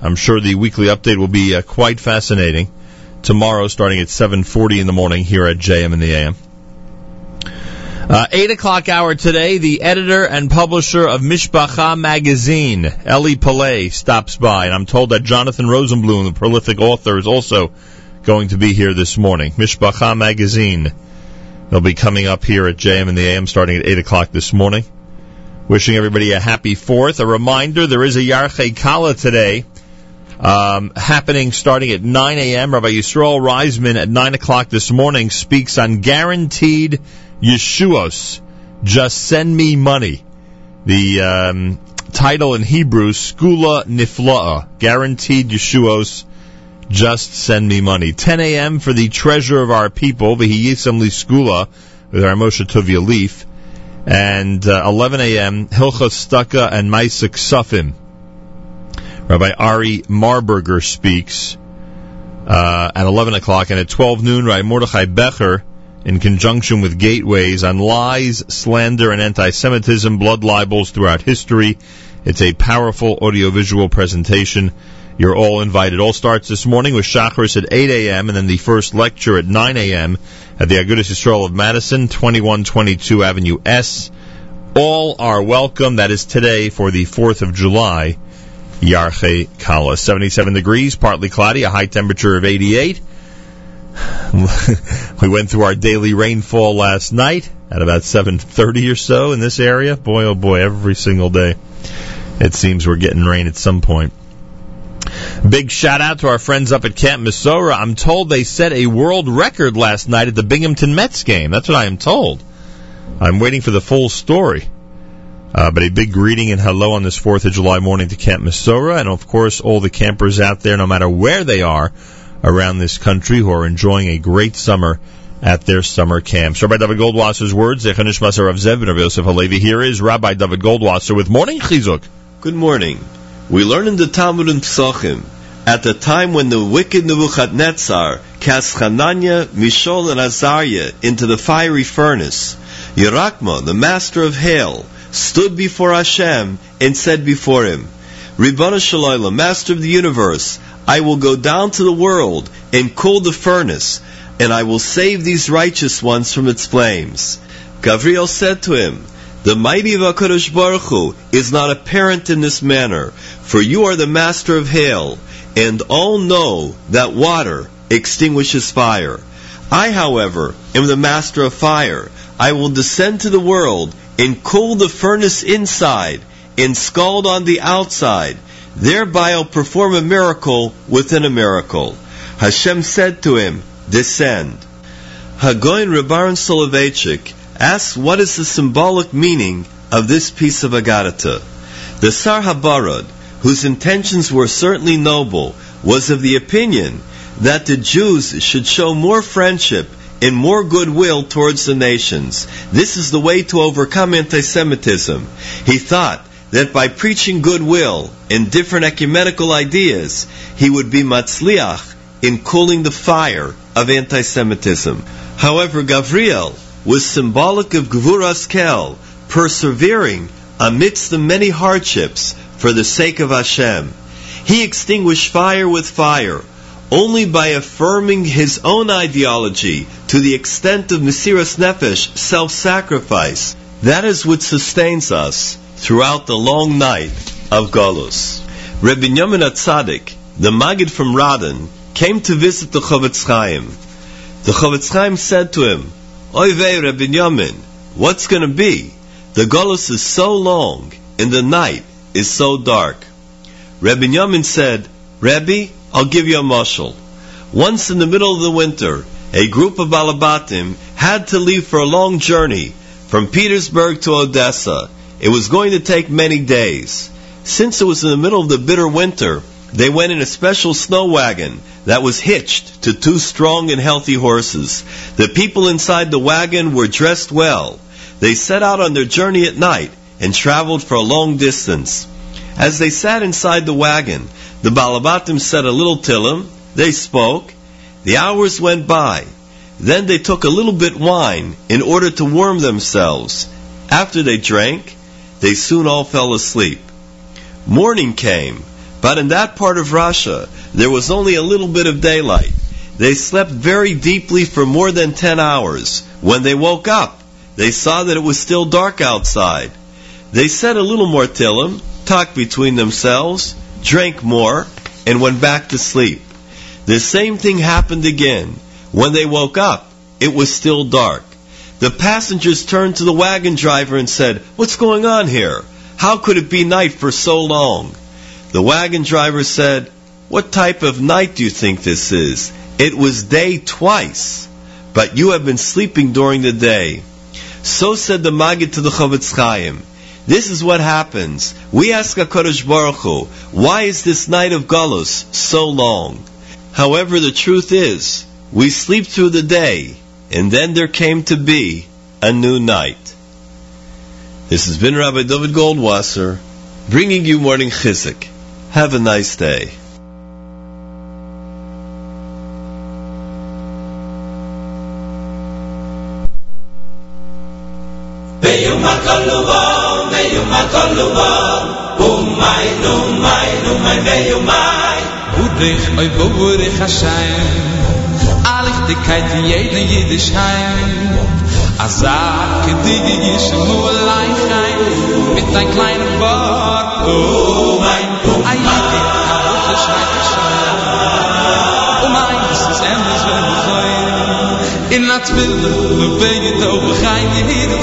I'm sure the weekly update will be uh, quite fascinating. Tomorrow, starting at 7:40 in the morning here at JM in the AM. Uh, 8 o'clock hour today, the editor and publisher of Mishpacha magazine, Eli Paley, stops by, and I'm told that Jonathan Rosenblum, the prolific author, is also going to be here this morning. Mishpacha magazine. They'll be coming up here at JM in the AM starting at 8 o'clock this morning. Wishing everybody a happy 4th. A reminder, there is a Yarchei Kala today, um, happening starting at 9 a.m. Rabbi Yisrael Reisman at 9 o'clock this morning speaks on guaranteed Yeshuos. Just send me money. The um, title in Hebrew, Skula Nifla'a. Guaranteed Yeshuos. Just send me money. 10 a.m. for the treasure of our people, V'hiyisam Li Skula, with our Moshe Tovia Lieff. And uh, 11 a.m. Hilchot Stucca and Maisik Sufim. Rabbi Ari Marburger speaks uh, at 11 o'clock, and at 12 noon, Rabbi Mordechai Becher, in conjunction with Gateways, on lies, slander, and anti-Semitism, blood libels throughout history. It's a powerful audiovisual presentation. You're all invited. All starts this morning with Shacharis at 8 a.m. and then the first lecture at 9 a.m. at the Agudas Yisrael of Madison, 2122 Avenue S. All are welcome. That is today for the 4th of July. Yarche Kala. 77 degrees, partly cloudy, a high temperature of 88. we went through our daily rainfall last night at about 7.30 or so in this area. Boy, oh boy, every single day. It seems we're getting rain at some point. Big shout out to our friends up at Camp Mesorah. I'm told they set a world record last night at the Binghamton Mets game. That's what I am told. I'm waiting for the full story. Uh, but a big greeting and hello on this 4th of July morning to Camp Mesorah and of course all the campers out there, no matter where they are around this country, who are enjoying a great summer at their summer camps. Rabbi David Goldwasser's words, Zechanish Masar of Zev and Yosef Halevi. Here is Rabbi David Goldwasser with Morning Chizuk. Good morning. We learn in the Talmud in Psachim, at the time when the wicked Nebuchadnezzar cast Hananiah, Mishael, and Azariah into the fiery furnace, Yerakma, the master of hail, stood before Hashem and said before him, Ribbana Shalayla, master of the universe, I will go down to the world and cool the furnace, and I will save these righteous ones from its flames. Gabriel said to him, The mighty of Baruch Hu is not apparent in this manner, for you are the master of hail, and all know that water extinguishes fire. I, however, am the master of fire. I will descend to the world and cool the furnace inside and scald on the outside. Thereby I'll perform a miracle within a miracle. Hashem said to him, Descend. Hagoin Rebaran Soloveitchik asks what is the symbolic meaning of this piece of Agadata. The Sar Habarad, whose intentions were certainly noble, was of the opinion that the Jews should show more friendship and more goodwill towards the nations. This is the way to overcome anti-Semitism. He thought that by preaching goodwill and different ecumenical ideas, he would be matzliach in cooling the fire of anti-Semitism. However, Gavriel was symbolic of Gvuras Kel, persevering amidst the many hardships for the sake of Hashem. He extinguished fire with fire, only by affirming his own ideology to the extent of Mesiras Nefesh, self-sacrifice. That is what sustains us throughout the long night of Golus. Rebbe Yamin Atzadik, the Maggid from Radin, came to visit the Chofetz Chaim. The Chofetz Chaim said to him, Oy vey, Rebbe Yamin, what's going to be? The Golus is so long, and the night is so dark. Rebbe Yamin said, Rebbe, I'll give you a mashal. Once in the middle of the winter, a group of Balabatim had to leave for a long journey from Petersburg to Odessa. It was going to take many days. Since it was in the middle of the bitter winter, they went in a special snow wagon that was hitched to two strong and healthy horses. The people inside the wagon were dressed well. They set out on their journey at night and traveled for a long distance. As they sat inside the wagon, the Balabatim said a little Tillim, they spoke, the hours went by. Then they took a little bit wine in order to warm themselves. After they drank, they soon all fell asleep. Morning came, but in that part of Russia, there was only a little bit of daylight. They slept very deeply for more than ten hours. When they woke up, they saw that it was still dark outside. They said a little more Tillim, talked between themselves, drank more, and went back to sleep. The same thing happened again. When they woke up, it was still dark. The passengers turned to the wagon driver and said, What's going on here? How could it be night for so long? The wagon driver said, What type of night do you think this is? It was day twice, but you have been sleeping during the day. So said the Maggid to the Chofetz Chaim. This is what happens. We ask HaKadosh Baruch Hu, why is this night of Galus so long? However, the truth is, we sleep through the day, and then there came to be a new night. This has been Rabbi David Goldwasser bringing you morning Chizuk. Have a nice day. ומי נומי נומי ביומי. Budich, oi buburich Hashem Alich dikait in jeden Yiddish heim Azak, kedige yishmu alai chaim Mit ein kleiner Bar Oh mein, oh mein Ayidi, haruch l'shrei Hashem Oh mein, this is endless when we zoin In that tefillah, we beg it over Chaim Yehida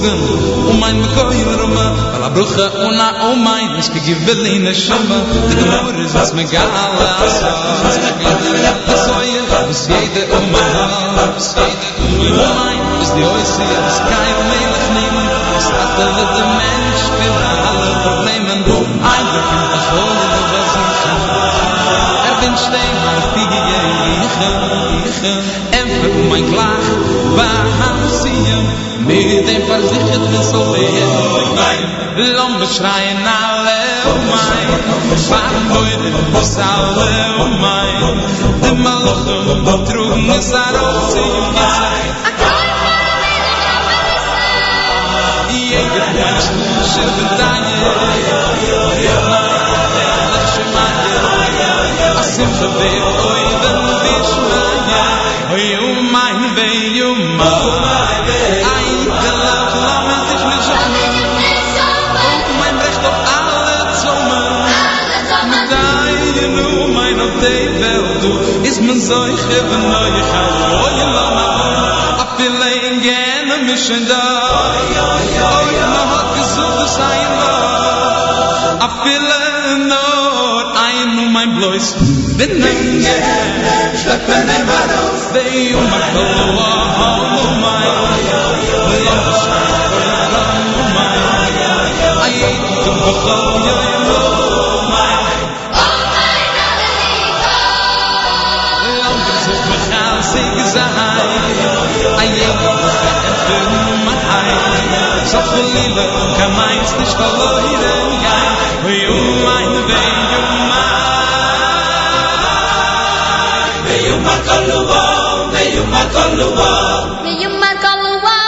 bogen und mein koyer ma ala bruche una um mein nicht gewill in der schama de mor ist was me gala was me gala soll was jede um mein was jede um mein is die oi sie das kein mehr nehmen was hat der der mensch für alle problemen ein gefühl der holen was ich er bin stein ich ich mein klar sichert sich ist so mein lom beschreien alle um mein fahr moide sale mein de malchen betrugen es a rose in mein Oh, my, baby, you're my, oh, my, baby, you're my, du is men zay khaven nay khoy mama. Ab de lange a mischen da. Oy na hat gezu sein ma ab de not i know my boys bin na shtepen ma do say u ma ko wa ha mo ma yo yo yo yo in mein Heim. So viel Liebe kann meins nicht verloren gehen. Wie um mein Weg, um yuma Wie um yuma Koluwa, wie yuma mein Koluwa. Wie um mein Koluwa.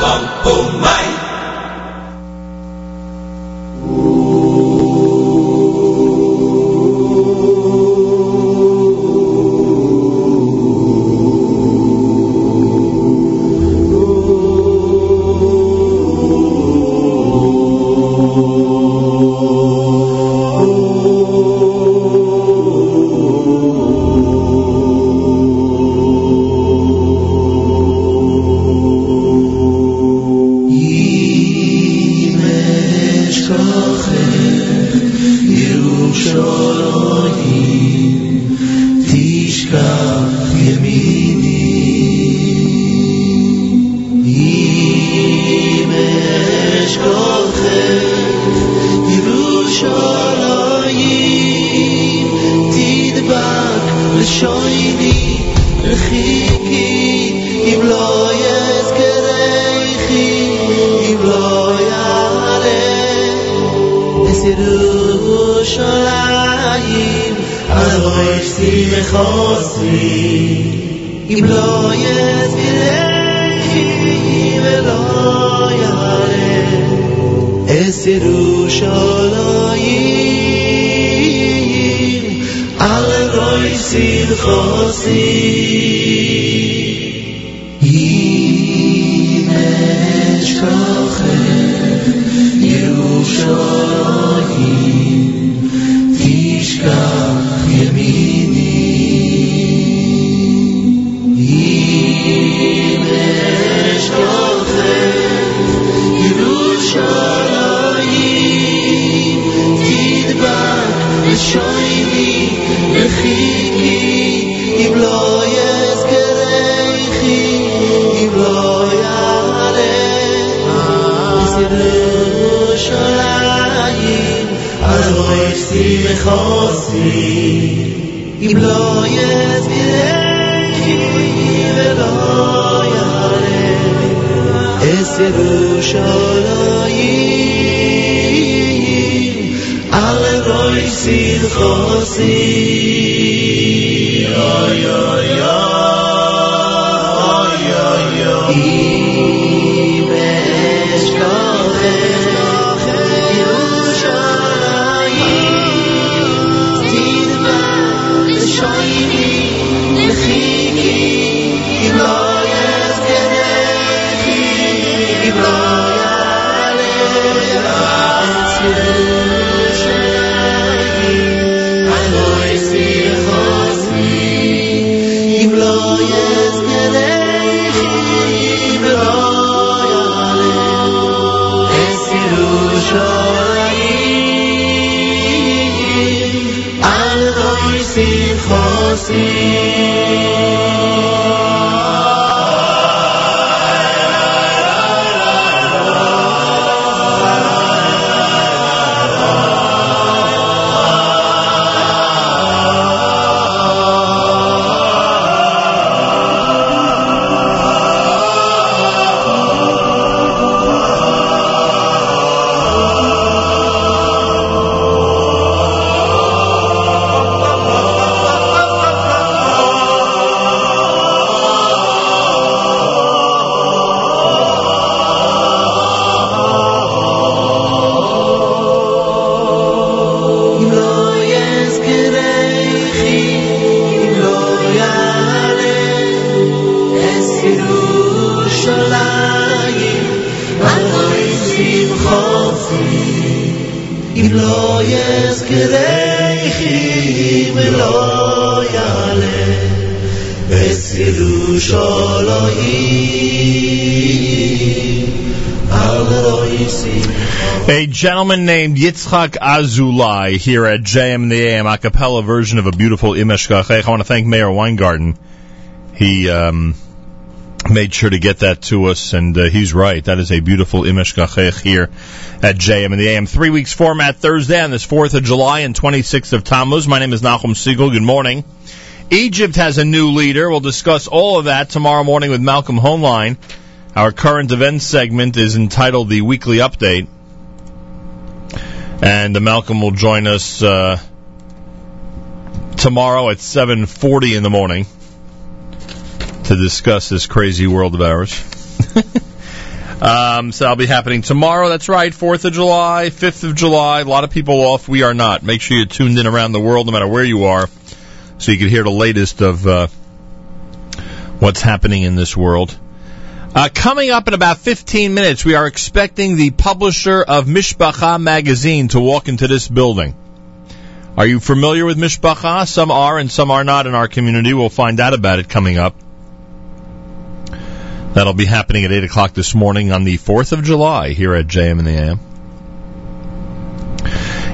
Bum, bum, bum, khosli i bloye zvirechi i veloyare es irushalayim al roisin khosli Yerushalayim אוי אם אשכחך ירושלים תדמה לשויני shining. see. Gentleman named Yitzhak Azulai here at JM the AM, a cappella version of a beautiful Imesh Gachech. I want to thank Meir Weingarten. He um, made sure to get that to us, and uh, he's right. That is a beautiful Imesh Gachech here at JM in the AM. Three weeks format Thursday on this 4th of July and 26th of Tammuz. My name is Nachum Segal. Good morning. Egypt has a new leader. We'll discuss all of that tomorrow morning with Malcolm Hoenlein. Our current events segment is entitled The Weekly Update. And Malcolm will join us uh, tomorrow at 7.40 in the morning to discuss this crazy world of ours. um, so that'll be happening tomorrow. That's right, 4th of July, 5th of July. A lot of people off. We are not. Make sure you're tuned in around the world, no matter where you are, so you can hear the latest of uh, what's happening in this world. Uh, coming up in about 15 minutes, we are expecting the publisher of Mishpacha magazine to walk into this building. Are you familiar with Mishpacha? Some are and some are not in our community. We'll find out about it coming up. That'll be happening at 8 o'clock this morning on the 4th of July here at JM in the AM.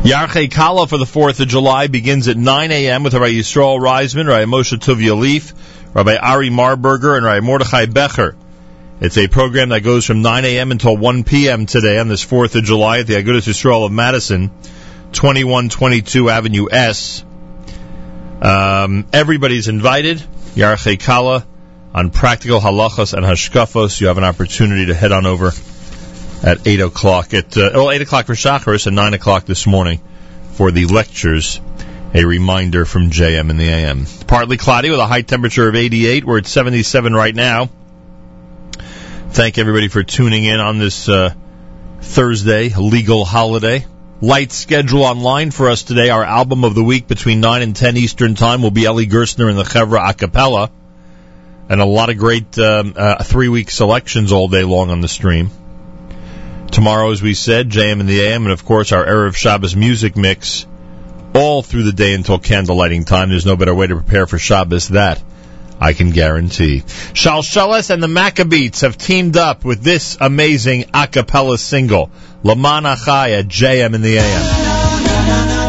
Yarchei Kala for the 4th of July begins at 9 a.m. with Rabbi Yisrael Reisman, Rabbi Moshe Tuvia Lieff, Rabbi Ari Marburger, and Rabbi Mordechai Becher. It's a program that goes from 9 a.m. until 1 p.m. today on this 4th of July at the Agudas Yisrael of Madison, 2122 Avenue S. Um, everybody's invited. Yarchei Kala on practical halachas and hashkafos. You have an opportunity to head on over at 8 o'clock at, uh, well, 8 o'clock for Shacharis and 9 o'clock this morning for the lectures. A reminder from JM in the AM. Partly cloudy with a high temperature of 88. We're at 77 right now. Thank everybody for tuning in on this uh, Thursday, legal holiday. Light schedule online for us today. Our album of the week between 9 and 10 Eastern Time will be Eli Gerstner and the Chevra a cappella. And a lot of great um, uh, three week selections all day long on the stream. Tomorrow, as we said, JM in the AM, and of course our Erev Shabbos music mix all through the day until candlelighting time. There's no better way to prepare for Shabbos that I can guarantee. Shalsheles and the Maccabeats have teamed up with this amazing a cappella single, L'maan Achai at JM in the AM.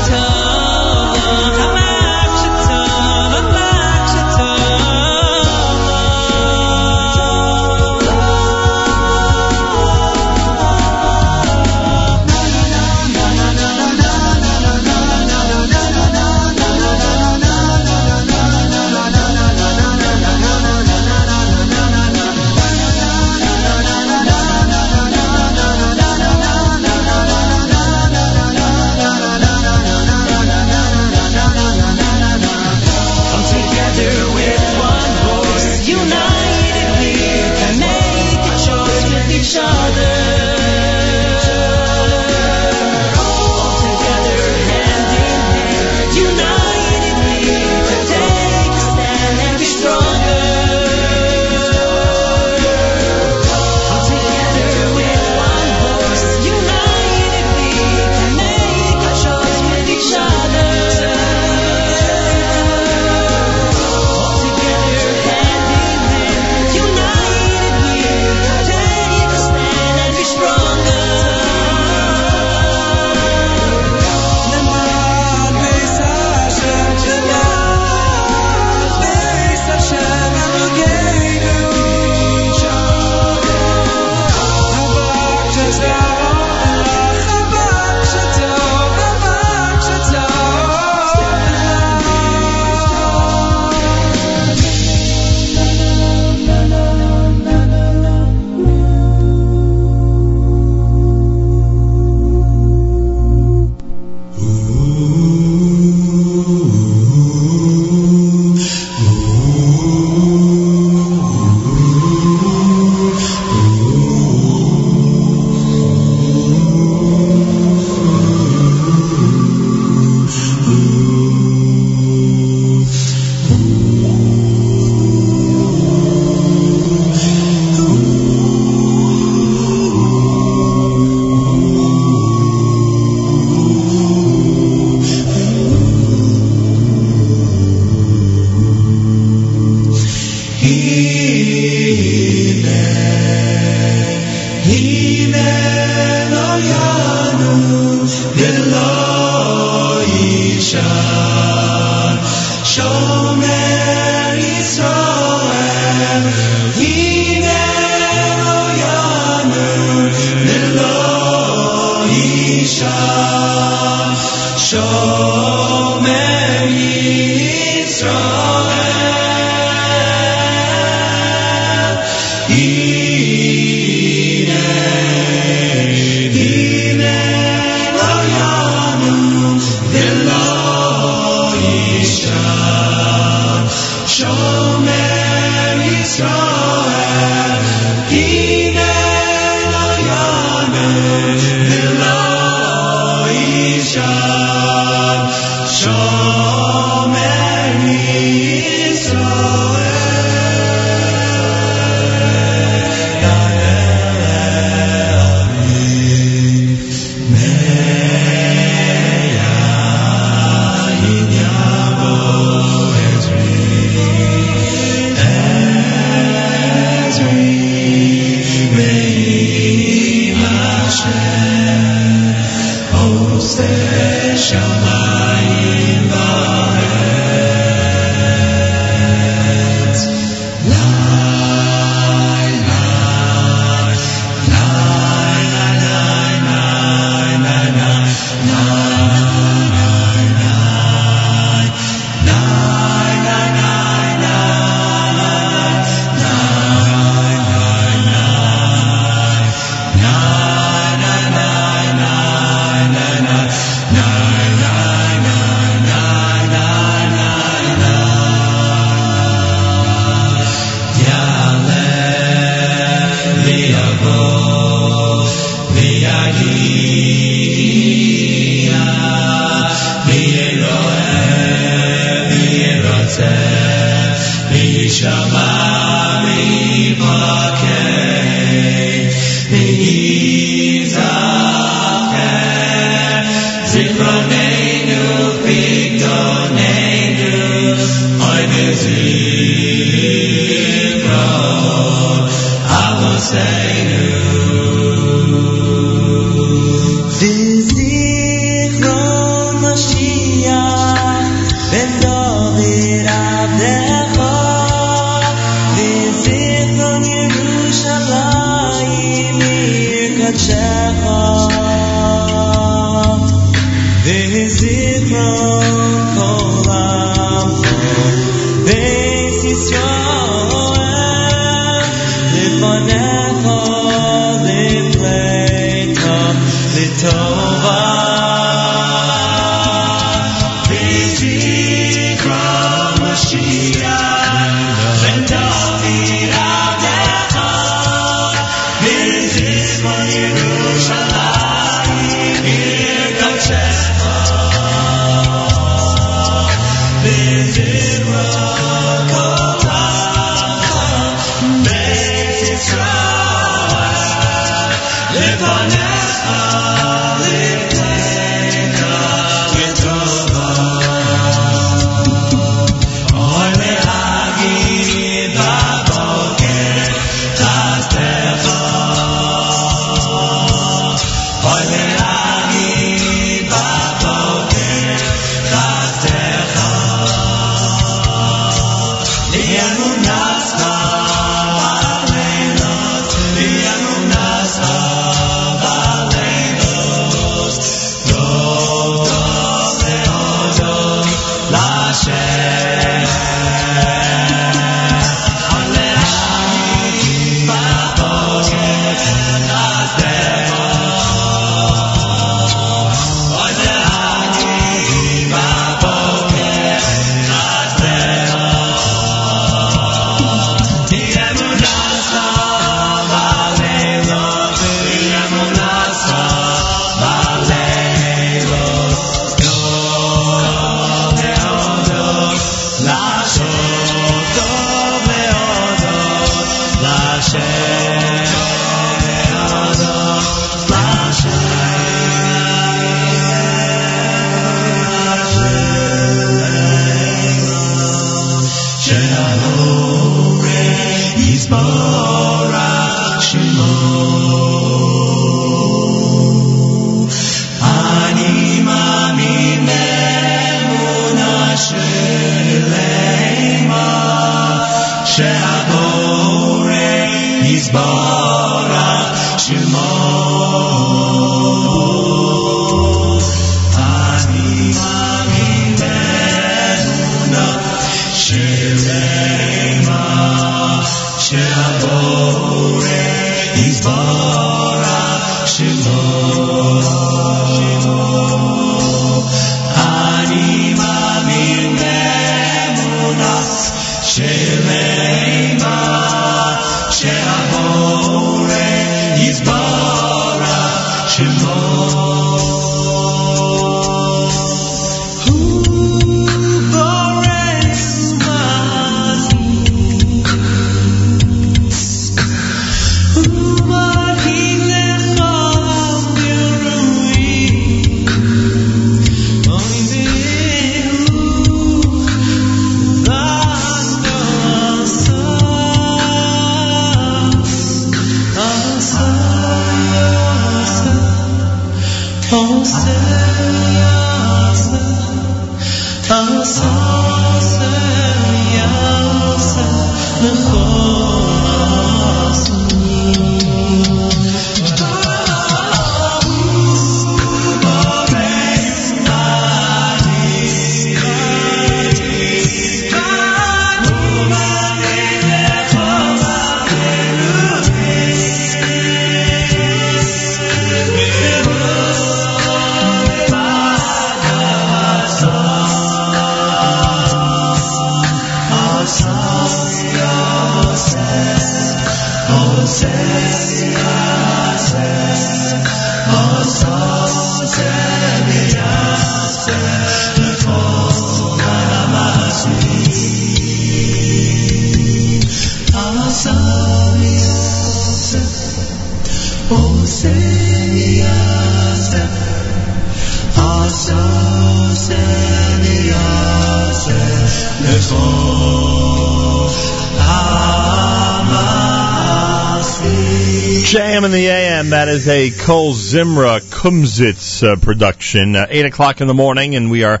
Is a Kol Zimra Kumsitz uh, production. Uh, 8 o'clock in the morning, and we are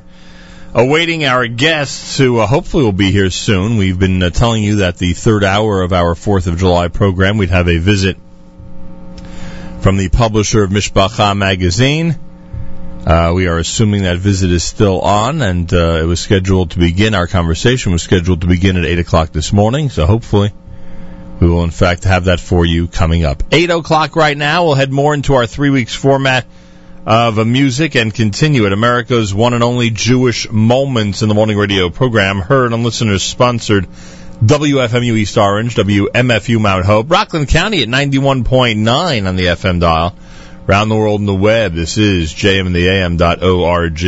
awaiting our guests who uh, hopefully will be here soon. We've been uh, telling you that the third hour of our 4th of July program, we'd have a visit from the publisher of Mishpacha magazine. Uh, we are assuming that visit is still on, and uh, it was scheduled to begin. Our conversation was scheduled to begin at 8 o'clock this morning, so hopefully we will, in fact, have that for you coming up. 8 o'clock right now. We'll head more into our three weeks format of uh, music and continue at America's one and only Jewish Moments in the Morning Radio program, heard on listeners sponsored WFMU East Orange, WMFU Mount Hope, Rockland County at 91.9 on the FM dial. Around the world in the web, this is jmintheam.org.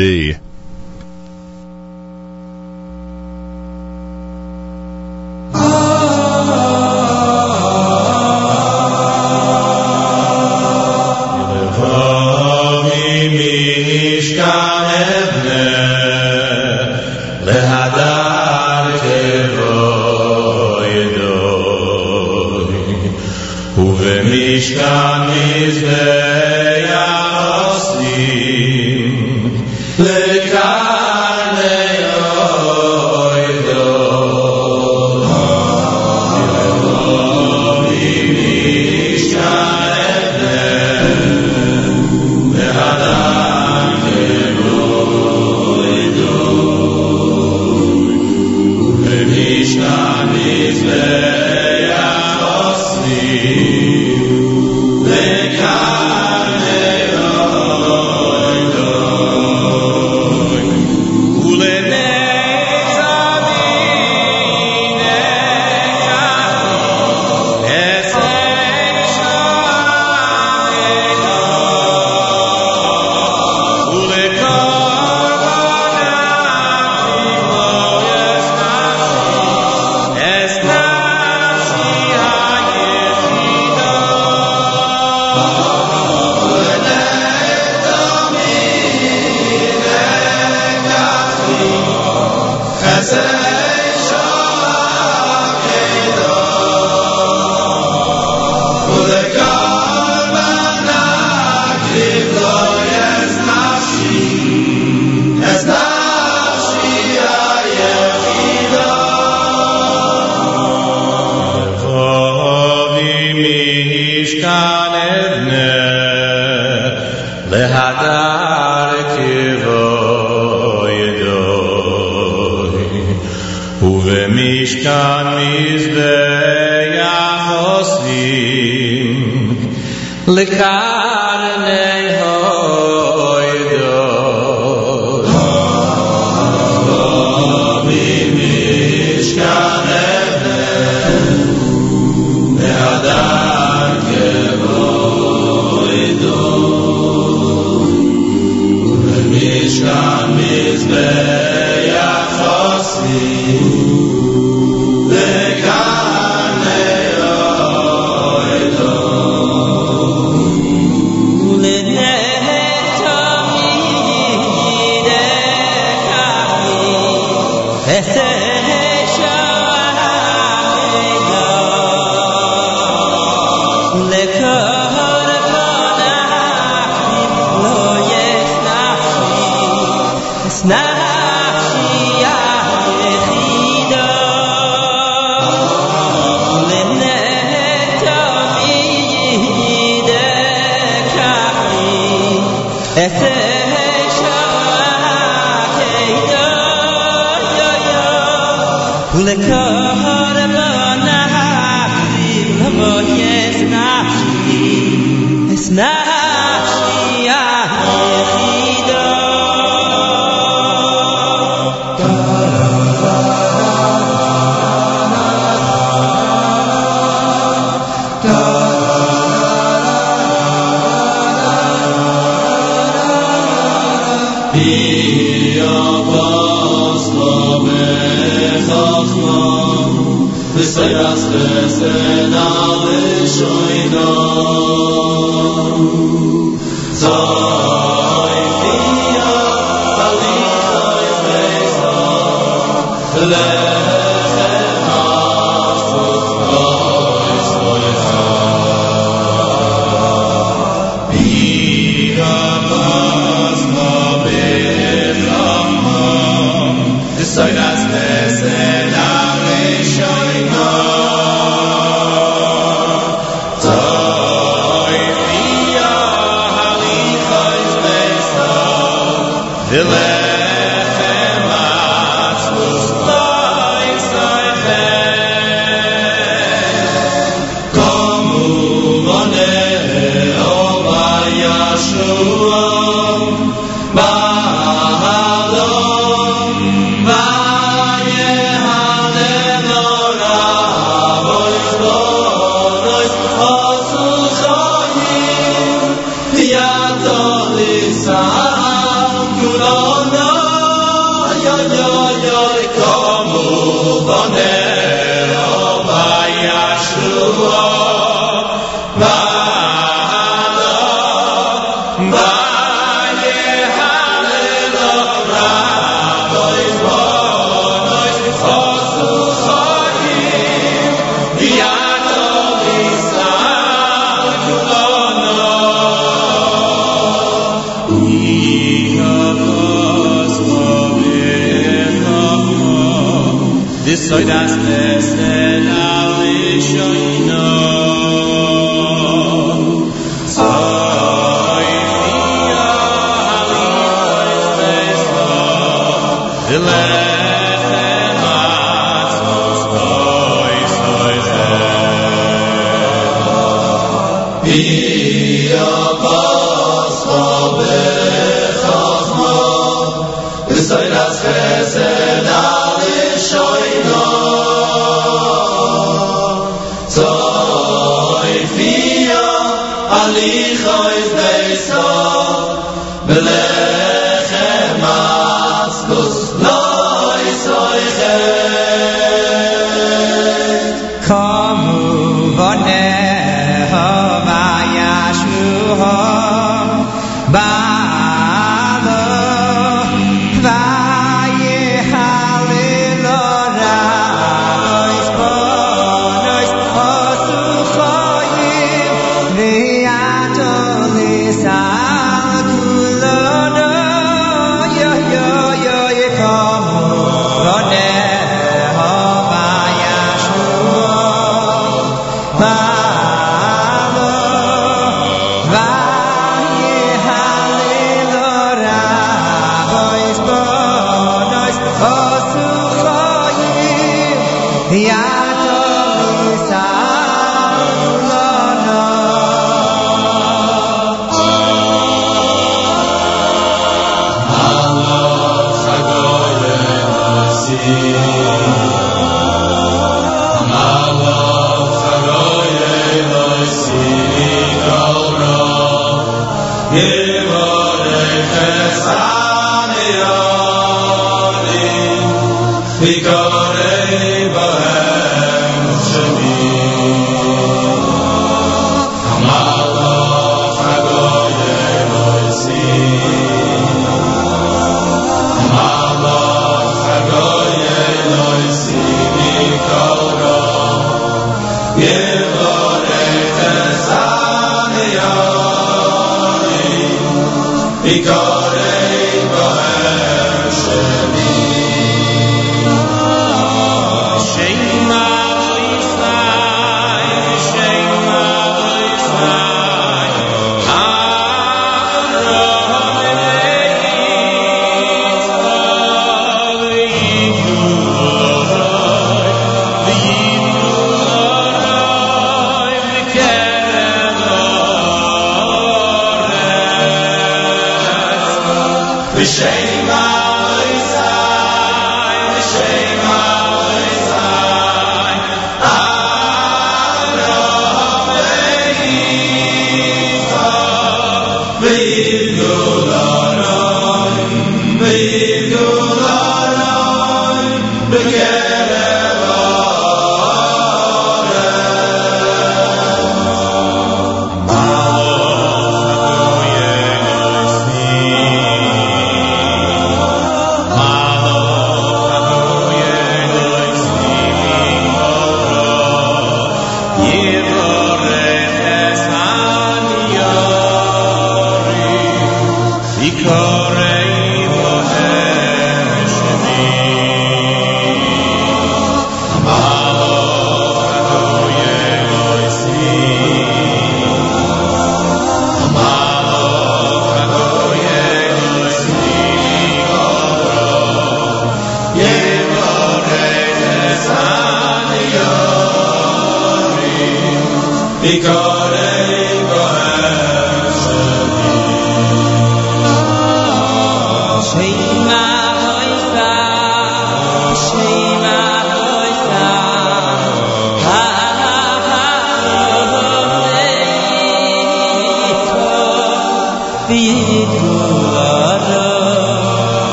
Snapshy,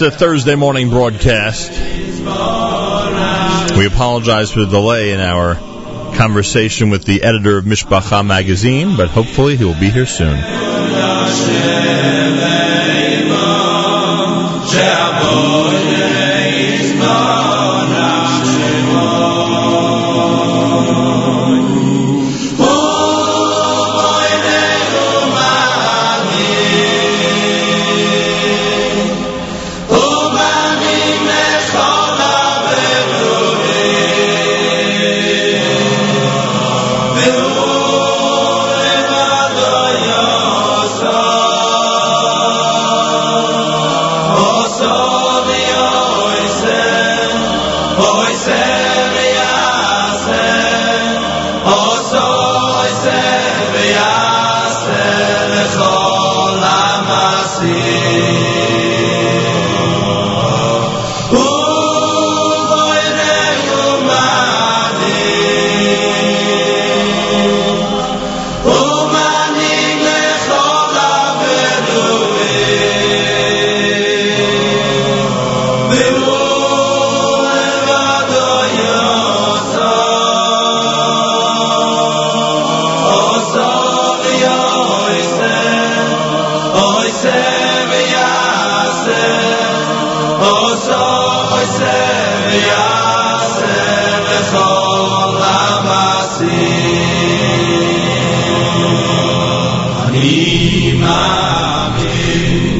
AM a Thursday morning broadcast. We apologize for the delay in our conversation with the editor of Mishpacha magazine, but hopefully he will be here soon.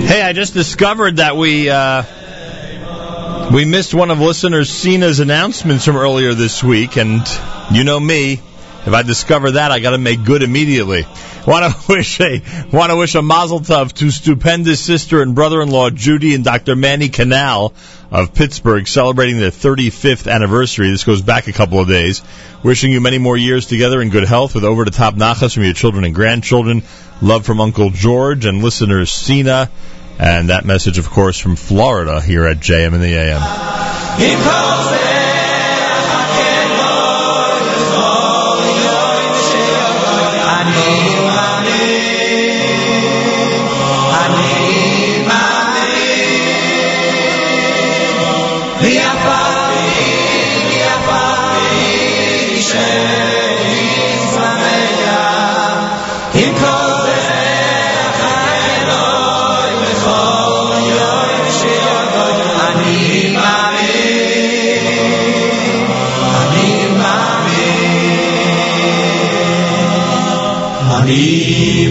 Hey, I just discovered that we uh, we missed one of listeners Cena's announcements from earlier this week, and you know me. If I discover that, I got to make good immediately. Want to wish a want to wish a Mazel Tov to stupendous sister and brother-in-law Judy and Dr. Manny Canal of Pittsburgh celebrating their 35th anniversary. This goes back a couple of days. Wishing you many more years together in good health with over the top nachas from your children and grandchildren. Love from Uncle George and listeners Sina. And that message, of course, from Florida here at JM in the AM.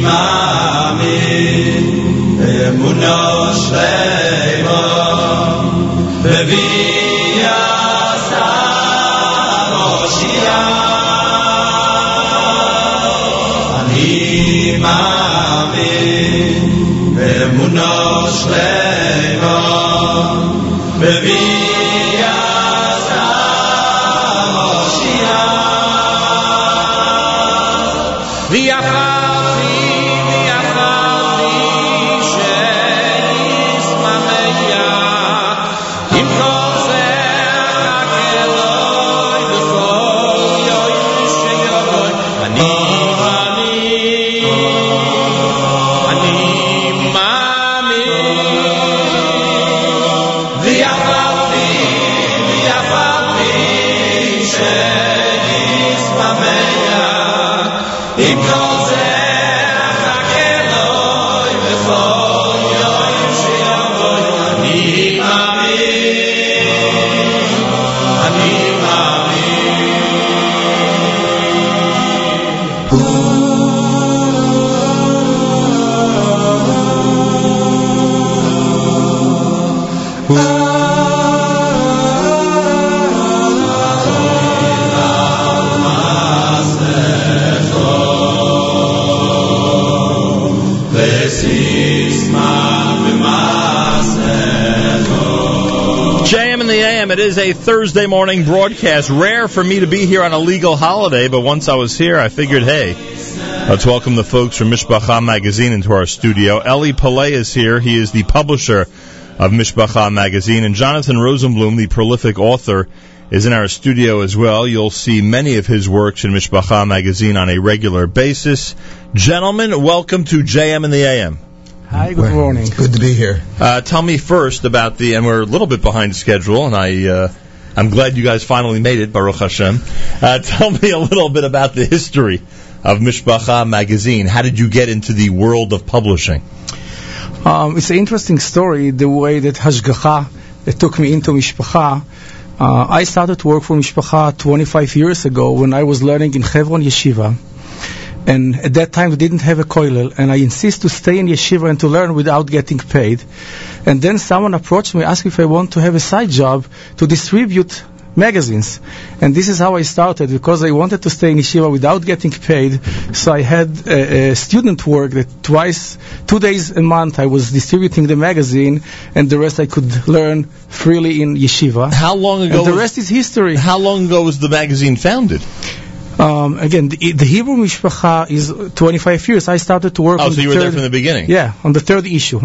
my Thursday morning broadcast. Rare for me to be here on a legal holiday, but once I was here, I figured, hey, let's welcome the folks from Mishpacha Magazine into our studio. Eli Paley is here. He is the publisher of Mishpacha Magazine, and Jonathan Rosenblum, the prolific author, is in our studio as well. You'll see many of his works in Mishpacha Magazine on a regular basis. Gentlemen, welcome to JM in the AM. Hi, good morning. Good to be here. Uh, tell me first about the, and we're a little bit behind schedule, and I, uh, I'm glad you guys finally made it, Baruch Hashem. Uh, tell me a little bit about the history of Mishpacha magazine. How did you get into the world of publishing? Um, it's an interesting story, the way that Hashgacha took me into Mishpacha. Uh, I started to work for Mishpacha 25 years ago when I was learning in Hebron Yeshiva. And at that time, we didn't have a koilel, and I insist to stay in yeshiva and to learn without getting paid. And then someone approached me, asked if I want to have a side job to distribute magazines. And this is how I started because I wanted to stay in yeshiva without getting paid. So I had uh, uh, student work that twice, two days a month, I was distributing the magazine, and the rest I could learn freely in yeshiva. How long ago? And the rest is history. How long ago was the magazine founded? Um, again, the, the Hebrew Mishpacha is 25 years. I started to work Oh, on so the you were third, there from the beginning. Yeah, on the third issue.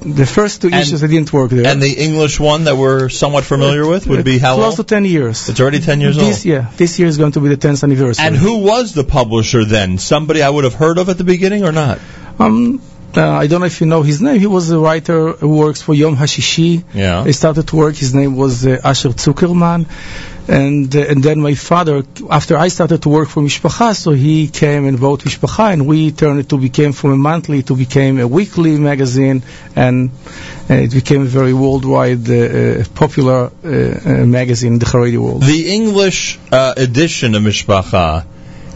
The first two issues I didn't work there. And the English one that we're somewhat familiar with would be how Close long? to 10 years. It's already 10 years this, old. Yeah, this year is going to be the 10th anniversary. And who was the publisher then? Somebody I would have heard of at the beginning or not? Um, uh, I don't know if you know his name. He was a writer who works for Yom Hashishi. Yeah. I started to work. His name was uh, Asher Zuckerman. And uh, and then my father, after I started to work for Mishpacha, so he came and wrote Mishpacha, and we turned it to became from a monthly to became a weekly magazine, and uh, it became a very worldwide uh, uh, popular magazine in the Haredi world. The English uh, edition of Mishpacha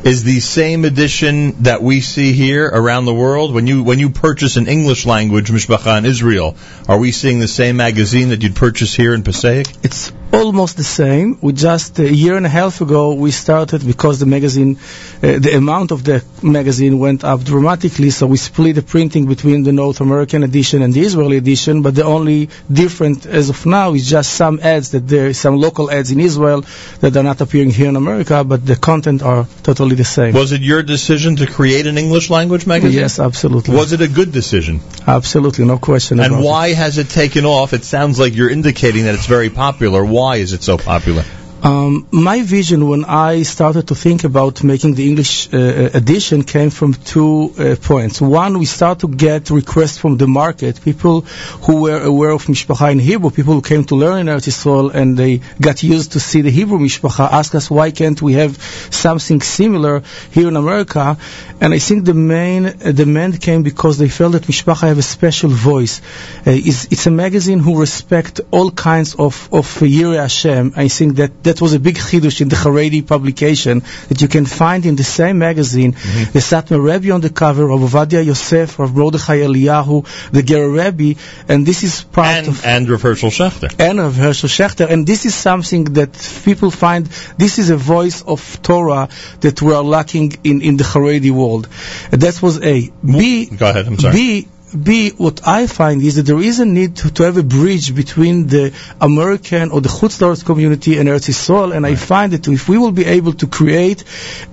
is the same edition that we see here around the world. When you when you purchase an English language Mishpacha in Israel, are we seeing the same magazine that you'd purchase here in Passaic? It's almost the same. We just a year and a half ago we started because the magazine, uh, the amount of the magazine went up dramatically. So we split the printing between the North American edition and the Israeli edition. But the only different as of now is just some ads that there are some local ads in Israel that are not appearing here in America, but the content are totally the same. Was it your decision to create an English language magazine? Yes, absolutely. Was it a good decision? Absolutely, no question And about it. why has it taken off? It sounds like you're indicating that it's very popular. Why is it so popular? Um, my vision when I started to think about making the English uh, edition came from two uh, points. One, we start to get requests from the market, people who were aware of Mishpacha in Hebrew, people who came to learn in Eretz Yisrael and they got used to see the Hebrew Mishpacha, ask us why can't we have something similar here in America. And I think the main uh, demand came because they felt that Mishpacha have a special voice. Uh, it's, it's a magazine who respect all kinds of, of Hashem. I think that that was a big chidush in the Haredi publication that you can find in the same magazine mm-hmm. the Satmar Rebbe on the cover of Ovadia Yosef, of Mordechai Eliyahu, the Ger Rebbe, and this is part And, of and Rav Herschel Schachter. and of Herschel Schachter. And this is something that people find, this is a voice of Torah that we are lacking in, in the Haredi world. That was A. B, Go ahead, I'm sorry. B, B, what I find is that there is a need to, to have a bridge between the American or the Chutzlars community and Eretz Yisrael, and I find that if we will be able to create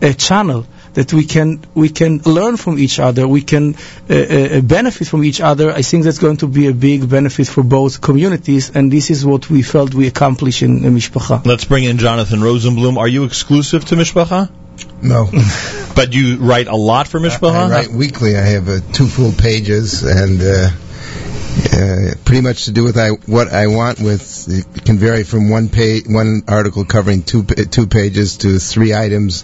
a channel that we can we can learn from each other, we can uh, uh, benefit from each other. I think that's going to be a big benefit for both communities, and this is what we felt we accomplished in, in Mishpacha. Let's bring in Jonathan Rosenblum. Are you exclusive to Mishpacha? No. But you write a lot for Mishpacha? I write weekly. I have uh, two full pages and uh, uh, pretty much to do with I, what I want with. It can vary from one page, one article covering two two pages to three items.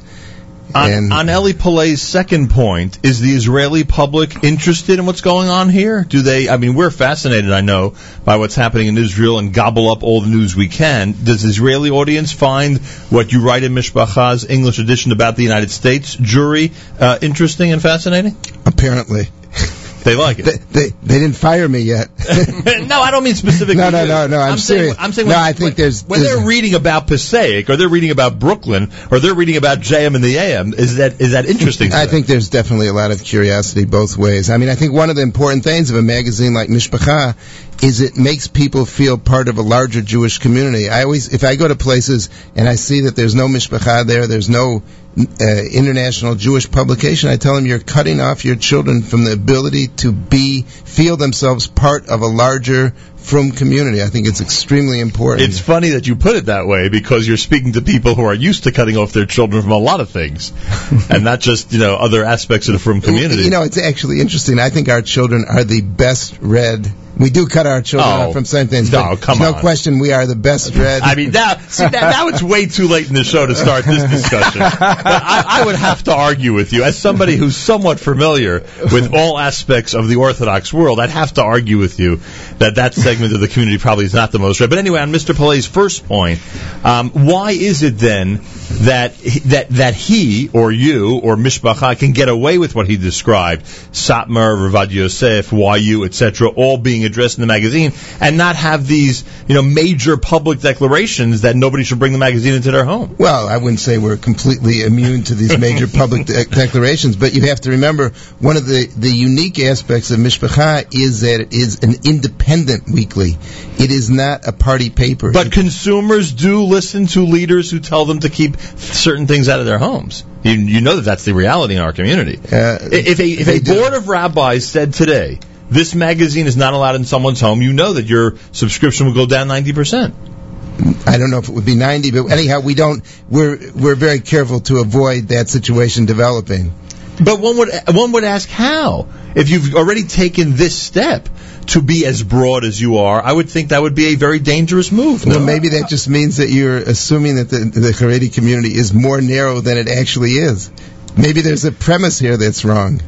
On, and on Eli second point, is the Israeli public interested in what's going on here? Do they? I mean, we're fascinated, I know, by what's happening in Israel and gobble up all the news we can. Does the Israeli audience find what you write in Mishpacha's English edition about the United States jury uh, interesting and fascinating? apparently, They like it. they, they they didn't fire me yet. no, I don't mean specifically. No, no, no, no, I'm saying, serious. I'm saying No, when, I think when, there's- when there's- they're reading about Passaic or they're reading about Brooklyn or they're reading about JM in the AM. Is that is that interesting? to I think there's definitely a lot of curiosity both ways. I mean, I think one of the important things of a magazine like Mishpacha is it makes people feel part of a larger Jewish community. I always, if I go to places and I see that there's no Mishpacha there, there's no uh, international Jewish publication, I tell them you're cutting off your children from the ability to be, feel themselves part of a larger from community. I think it's extremely important. It's funny that you put it that way because you're speaking to people who are used to cutting off their children from a lot of things, and not just you know other aspects of the frum community. You know, it's actually interesting. I think our children are the best read. We do cut our children Oh, off from certain things. no, but come no on. question, we are the best read. I mean, now, see, now it's way too late in the show to start this discussion. But I, I would have to argue with you, as somebody who's somewhat familiar with all aspects of the Orthodox world, I'd have to argue with you that that segment of the community probably is not the most read. But anyway, on Mr. Paley's first point, um, why is it then that that that he or you or Mishpacha can get away with what he described, Satmar, Ravad Yosef, YU, etc., all being addressed in the magazine, and not have these you know major public declarations that nobody should bring the magazine into their home? Well, I wouldn't say we're completely immune to these major public de- declarations, but you have to remember one of the, the unique aspects of Mishpacha is that it is an independent weekly. It is not a party paper. But consumers do listen to leaders who tell them to keep certain things out of their homes. You, you know that that's the reality in our community. Uh, if a, if a board of rabbis said today, this magazine is not allowed in someone's home, you know that your subscription will go down 90%. I don't know if it would be 90, but anyhow, we don't, we're, we're very careful to avoid that situation developing. But one would one would ask how if you've already taken this step to be as broad as you are. I would think that would be a very dangerous move. Well, maybe that just means that you're assuming that the, the Haredi community is more narrow than it actually is. Maybe there's a premise here that's wrong.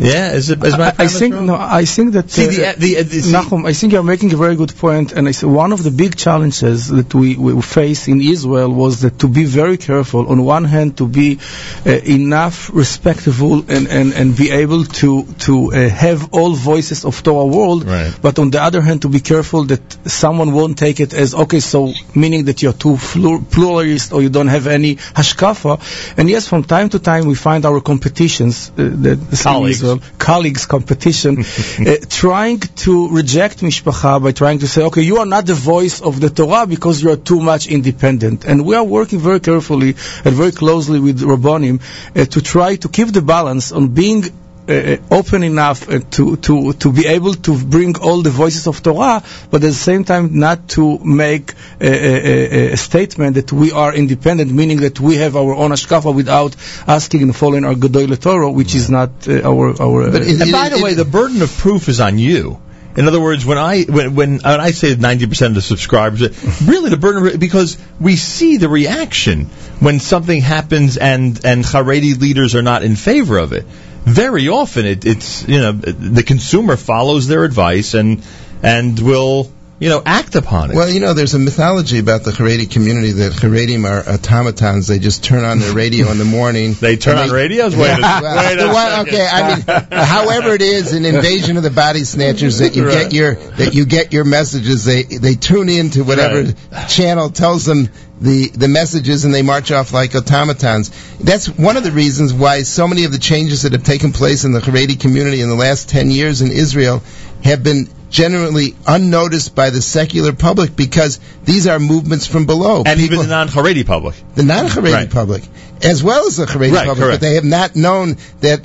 Yeah, is it? Is my I, I think wrong? no. I think that See, uh, the- the- the- see- Nachum, I think you're making a very good point, and I one of the big challenges that we, we face in Israel was that to be very careful. On one hand, to be uh, enough respectable and, and, and be able to to uh, have all voices of Torah world, Right. but on the other hand, to be careful that someone won't take it as okay, so meaning that you're too flur- pluralist or you don't have any hashkafa. And yes, from time to time we find our competitions, uh, the, the Colleagues. Colleagues competition, uh, trying to reject mishpacha by trying to say, okay, you are not the voice of the Torah because you are too much independent. And we are working very carefully and very closely with Rabbonim uh, to try to keep the balance on being uh, open enough uh, to, to, to be able to bring all the voices of Torah, but at the same time not to make a, a, a, a statement that we are independent, meaning that we have our own hashkafa without asking and following our Gedoyle Torah, which is not uh, our... our uh, and by the way, the burden of proof is on you. In other words, when I when when, when I say ninety percent of the subscribers, really the burden because we see the reaction when something happens and and Haredi leaders are not in favor of it. Very often, it, it's you know the consumer follows their advice and and will you know act upon it. Well, you know, there's a mythology about the Haredi community that Haredim are automatons. They just turn on their radio in the morning. They turn on radios? Wait a- Well, wait a second. okay, I mean, however it is, an invasion of the body snatchers that you Right. get your that you get your messages. They they tune in to whatever channel tells them the the messages, and they march off like automatons. That's one of the reasons why so many of the changes that have taken place in the Haredi community in the last ten years in Israel have been generally unnoticed by the secular public because these are movements from below. and even the non-Haredi public. the non-Haredi Right. public, as well as the Haredi Right, public, correct. but they have not known that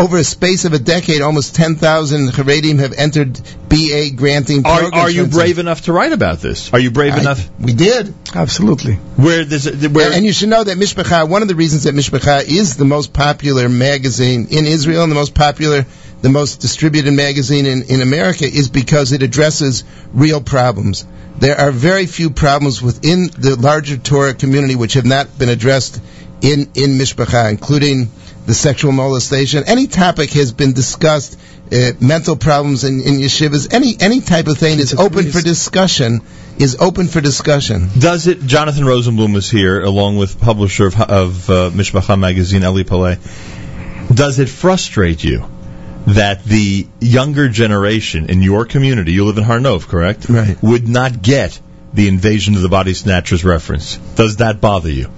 over a space of a decade, almost 10,000 Haredim have entered BA granting Are, programs. are you brave enough to write about this? Are you brave I- enough? We did. Absolutely. Where there's a, where and you should know that Mishpacha, one of the reasons that Mishpacha is the most popular magazine in Israel and the most popular, the most distributed magazine in, in America is because it addresses real problems. There are very few problems within the larger Torah community which have not been addressed in, in Mishpacha, including the sexual molestation. Any topic has been discussed, uh, mental problems in, in yeshivas, any, any type of thing is open for discussion, is open for discussion. Does it? Jonathan Rosenblum is here, along with publisher of, of uh, Mishpacha magazine, Eli Paley. Does it frustrate you that the younger generation in your community, you live in Har Nof, correct? Right. Would not get the invasion of the body snatchers reference. Does that bother you?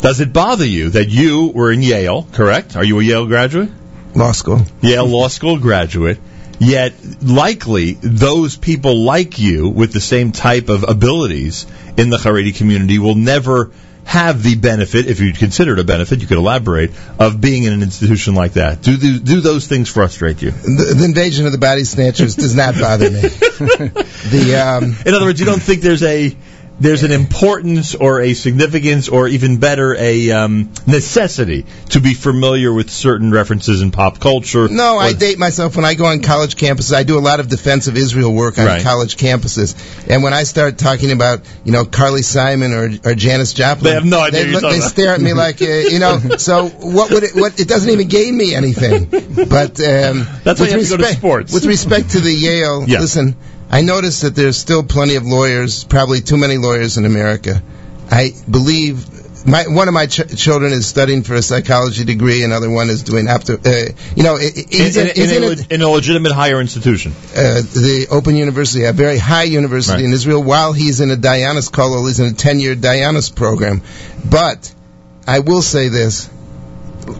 Does it bother you that you were in Yale, correct? Are you a Yale graduate? Law school. Yale Law School graduate. Yet, likely, those people like you with the same type of abilities in the Haredi community will never have the benefit, if you consider it a benefit, you could elaborate, of being in an institution like that. Do, do, do those things frustrate you? The, the invasion of the body snatchers does not bother me. the um, In other words, you don't think there's a there's an importance or a significance or even better a um, necessity to be familiar with certain references in pop culture. no, I date myself when I go on college campuses. I do a lot of defense of Israel work on Right. college campuses, and when I start talking about you know Carly Simon or or Janis Joplin, They have no idea They, look, they stare at me like uh, you know. So what would it? What it doesn't even gain me anything. But um, That's why with you have to go to respect- sports. With respect to the Yale, Yeah. listen, I noticed that there's still plenty of lawyers, probably too many lawyers in America. I believe my one of my ch- children is studying for a psychology degree, another one is doing opto. Uh, you know, in, in, in, in a, a- in a legitimate higher institution. uh, the Open University, a very high university Right. in Israel, while he's in a Dianis Kollel, he's in a 10-year Dianis program. But I will say this.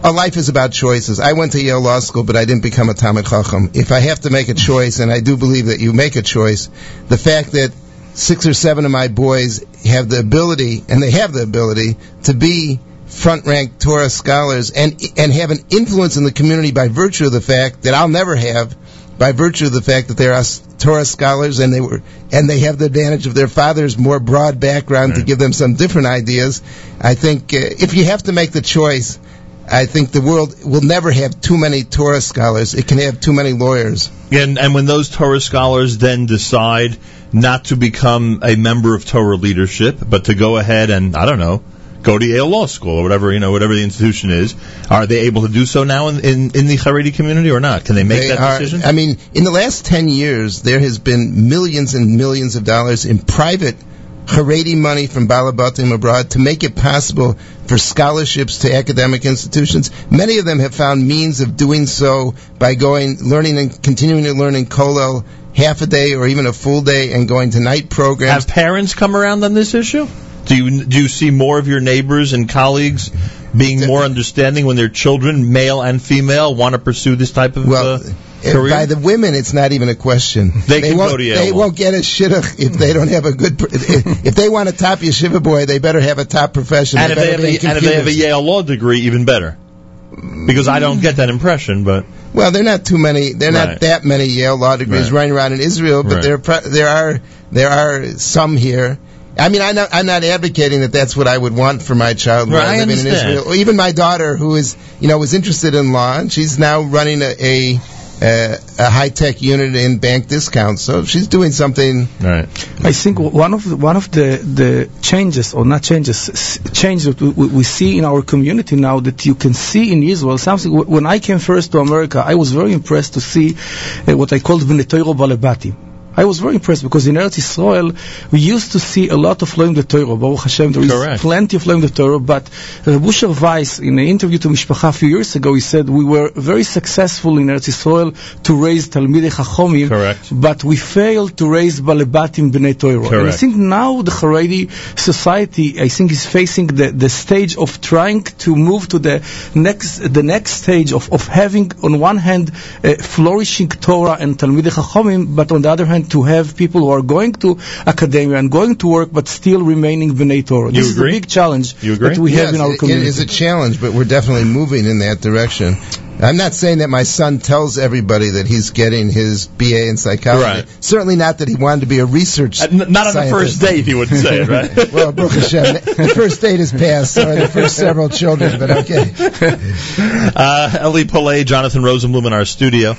A life is about choices. I went to Yale Law School, but I didn't become a Talmud Chacham. If I have to make a choice, and I do believe that you make a choice, the fact that six or seven of my boys have the ability, and they have the ability, to be front rank Torah scholars and and have an influence in the community by virtue of the fact that I'll never have by virtue of the fact that they're Torah scholars and they were and they have the advantage of their father's more broad background to give them some different ideas. I think uh, if you have to make the choice, I think the world will never have too many Torah scholars. It can have too many lawyers. And and when those Torah scholars then decide not to become a member of Torah leadership, but to go ahead and I don't know, go to Yale Law School or whatever you know, whatever the institution is. Are they able to do so now in in, in the Haredi community or not? Can they make They that are- decision? I mean, in the last 10 years, there has been millions and millions of dollars in private Haredi money from Balabatim abroad to make it possible for scholarships to academic institutions. Many of them have found means of doing so by going, learning and continuing to learn in Kollel half a day or even a full day and going to night programs. Have parents come around on this issue? Do you do you see more of your neighbors and colleagues being more understanding when their children, male and female, want to pursue this type of uh, career? By the women, it's not even a question. They can won't, go to Yale They won't get a shidduch if they don't have a good. If, if they want a top yeshiva boy, they better have a top profession. and if they have a, and if they have a. Yale law degree, even better. Because I don't get that impression, but Well, they're not too many. They're Right. not that many Yale law degrees Right. running around in Israel, but Right. there there are there are some here. I mean, I'm not, I'm not advocating that that's what I would want for my child Right, I living in understand. Israel. Or even my daughter, who is you know was interested in law, and she's now running a a, a, a high tech unit in bank discounts. So she's doing something. Right. I think one of the, one of the, the changes, or not changes, s- changes that we, we we see in our community now that you can see in Israel something. When I came first to America, I was very impressed to see uh, what I called V'netoiro Balebati. I was very impressed because in Eretz Israel we used to see a lot of Loim the Torah. Baruch Hashem, there is Correct. plenty of Loim the Torah. But Rebusher Weiss, in an interview to Mishpacha a few years ago, he said we were very successful in Eretz Israel to raise Talmidei Chachomim, Correct. but we failed to raise Balebatim Bnei Torah. And I think now the Haredi society, I think, is facing the, the stage of trying to move to the next the next stage of, of having, on one hand, uh, flourishing Torah and Talmidei Chachomim, but on the other hand, to have people who are going to academia and going to work, but still remaining Bnei Torah. You this agree? is a big challenge You agree? that we have in our community. It is a challenge, but we're definitely moving in that direction. I'm not saying that my son tells everybody that he's getting his BA in psychology. Right. Certainly not that he wanted to be a research. Uh, n- not on the first date, he wouldn't say it, right? well, Baruch Hashem, the first date has passed, so the first several children, but okay. uh, Eli Paley, Jonathan Rosenblum in our studio.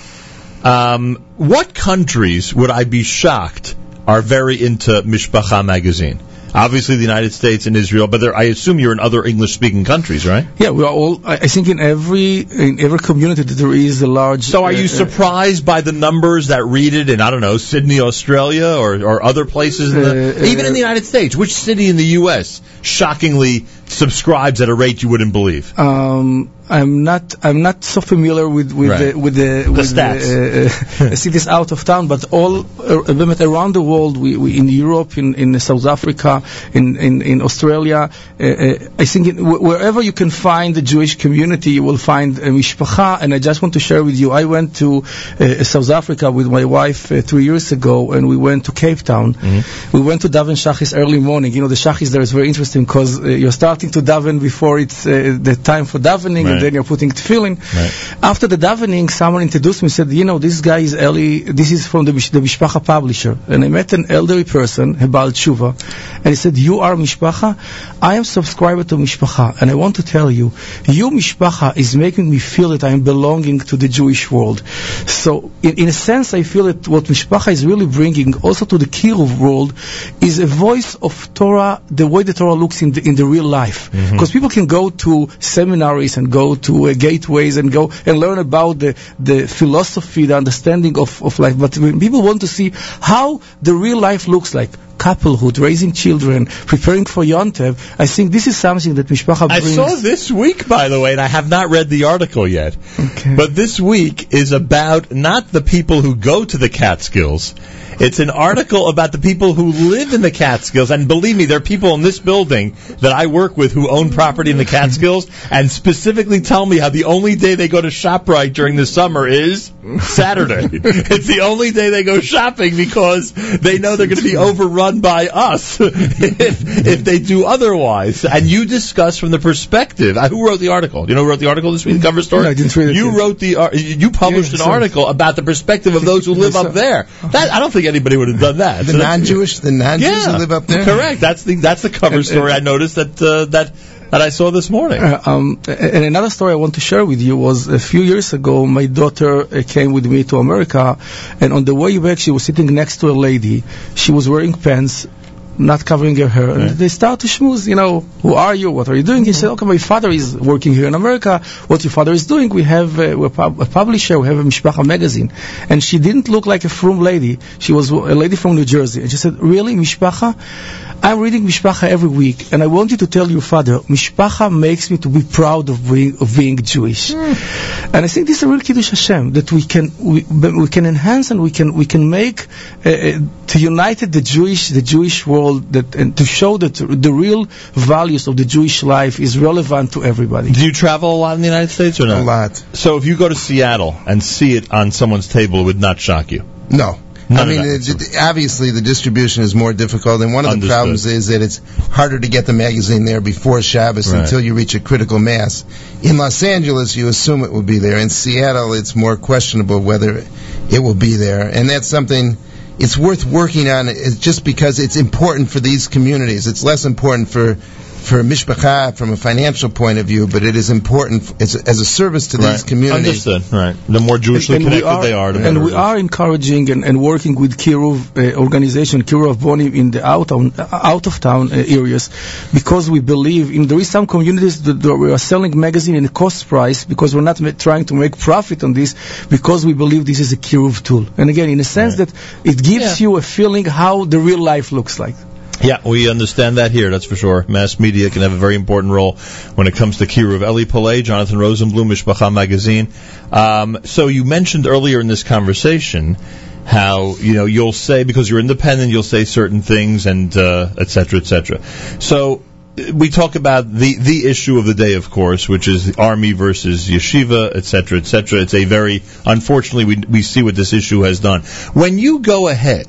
Um, what countries would I be shocked are very into Mishpacha magazine? Obviously, the United States and Israel, but there, I assume you're in other English-speaking countries, right? Yeah, we are all. I think in every in every community that there is a large. So, are uh, you uh, surprised by the numbers that read it in I don't know Sydney, Australia, or, or other places, in the, Uh, even in the United States? Which city in the U.S. shockingly subscribes at a rate you wouldn't believe? Um, I'm not. I'm not so familiar with with Right. the with the, with stats. the uh, uh, cities out of town, but all uh, around the world. We, we in Europe, in, in South Africa, in in, in Australia. Uh, uh, I think in, wh- wherever you can find the Jewish community, you will find a mishpacha. And I just want to share with you. I went to uh, South Africa with my wife uh, three years ago, and we went to Cape Town. We went to daven shachis early morning. You know, the shachis there is very interesting because uh, you're starting to daven before it's uh, the time for davening, Right. and then you're putting tefillin. After the davening, someone introduced me and said, you know, this guy is Eli, this is from the, the Mishpacha publisher. And I met an elderly person, Hebal Tshuva, and he said, you are Mishpacha? I am subscriber to Mishpacha, and I want to tell you, you Mishpacha is making me feel that I am belonging to the Jewish world. So, in, in a sense, I feel that what Mishpacha is really bringing also to the Kiruv world is a voice of Torah, the way the Torah looks in the, in the real life. Mm-hmm. Because people can go to seminaries and go to uh, gateways and go and learn about the, the philosophy, the understanding of, of life. But when people want to see how the real life looks like, couplehood, raising children, preparing for Yontev, I think this is something that Mishpacha brings. I saw this week, by the way, and I have not read the article yet. But this week is about not the people who go to the Catskills. It's an article about the people who live in the Catskills. And believe me, there are people in this building that I work with who own property in the Catskills and specifically tell me how the only day they go to ShopRite during the summer is Saturday. it's the only day they go shopping because they know they're going to be overrun by us if, if they do otherwise. And you discuss from the perspective. uh, Who wrote the article? You know who wrote the article this week? The cover story. No, I didn't read it You yet. wrote the. You published Yeah, an so- article about the perspective of those who live up there. That I don't think anybody would have done that. The So non-Jewish, the non-Jews yeah, who live up there. Correct. That's the that's the cover story I noticed that uh, that that I saw this morning. Uh, um, and another story I want to share with you was a few years ago, my daughter uh, came with me to America, and on the way back, she was sitting next to a lady. She was wearing pants, not covering her hair. And they start to schmooze, you know, who are you? What are you doing? He said, okay, my father is working here in America. What your father is doing? We have uh, we're pub- a publisher. We have a Mishpacha magazine. And she didn't look like a frum lady. She was a lady from New Jersey. And she said, really, Mishpacha? I'm reading Mishpacha every week, and I want you to tell your father, Mishpacha makes me to be proud of being, of being Jewish. And I think this is a real Kiddush Hashem, that we can, we, we can enhance and we can, we can make, uh, uh, to unite the Jewish, the Jewish world, that, and to show that the real values of the Jewish life is relevant to everybody. Do you travel a lot in the United States or not? A lot. So if you go to Seattle and see it on someone's table, it would not shock you. No. None I mean, it, it- obviously the distribution is more difficult, and one of the problems is that it's harder to get the magazine there before Shabbos Right. until you reach a critical mass. In Los Angeles, you assume it will be there. In Seattle, it's more questionable whether it will be there, and that's something it's worth working on. It's just because it's important for these communities. It's less important for for mishpacha from a financial point of view, but it is important as, as a service to these Right. communities. Understood. Right. The more Jewishly And we connected are- they are, the and we are encouraging and, and working with Kiruv uh, organization, Kiruv Boni in the out of, out of town uh, areas, because we believe in there is some communities that, that we are selling magazine in a cost price because we're not ma- trying to make profit on this because we believe this is a Kiruv tool. And again, in a sense that it gives you a feeling how the real life looks like. Yeah, we understand that here, that's for sure. Mass media can have a very important role when it comes to Kiruv. Eli Paley, Jonathan Rosenblum, Mishpacha Magazine. Um, so you mentioned earlier in this conversation how, you know, you'll say, because you're independent, you'll say certain things and, uh, et cetera, et cetera. So, we talk about the, the issue of the day, of course, which is the army versus yeshiva, et cetera, et cetera. It's a very, unfortunately, we, we see what this issue has done. When you go ahead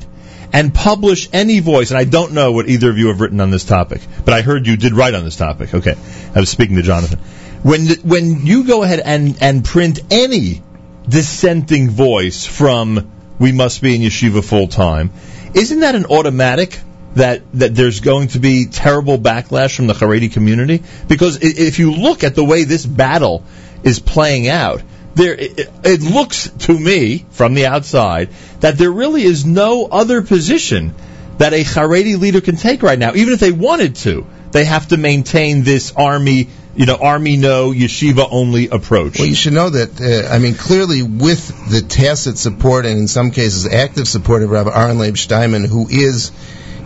and publish any voice, and I don't know what either of you have written on this topic, but I heard you did write on this topic. Okay, I was speaking to Jonathan. When when you go ahead and and print any dissenting voice from "We must be in yeshiva full time," isn't that an automatic? That, that there's going to be terrible backlash from the Haredi community because if you look at the way this battle is playing out, there it, it looks to me from the outside that there really is no other position that a Haredi leader can take right now. Even if they wanted to, they have to maintain this army, you know, army no, yeshiva only approach. Well, you should know that, uh, I mean, clearly with the tacit support and in some cases active support of Rabbi Aaron Leib Steinman, who is,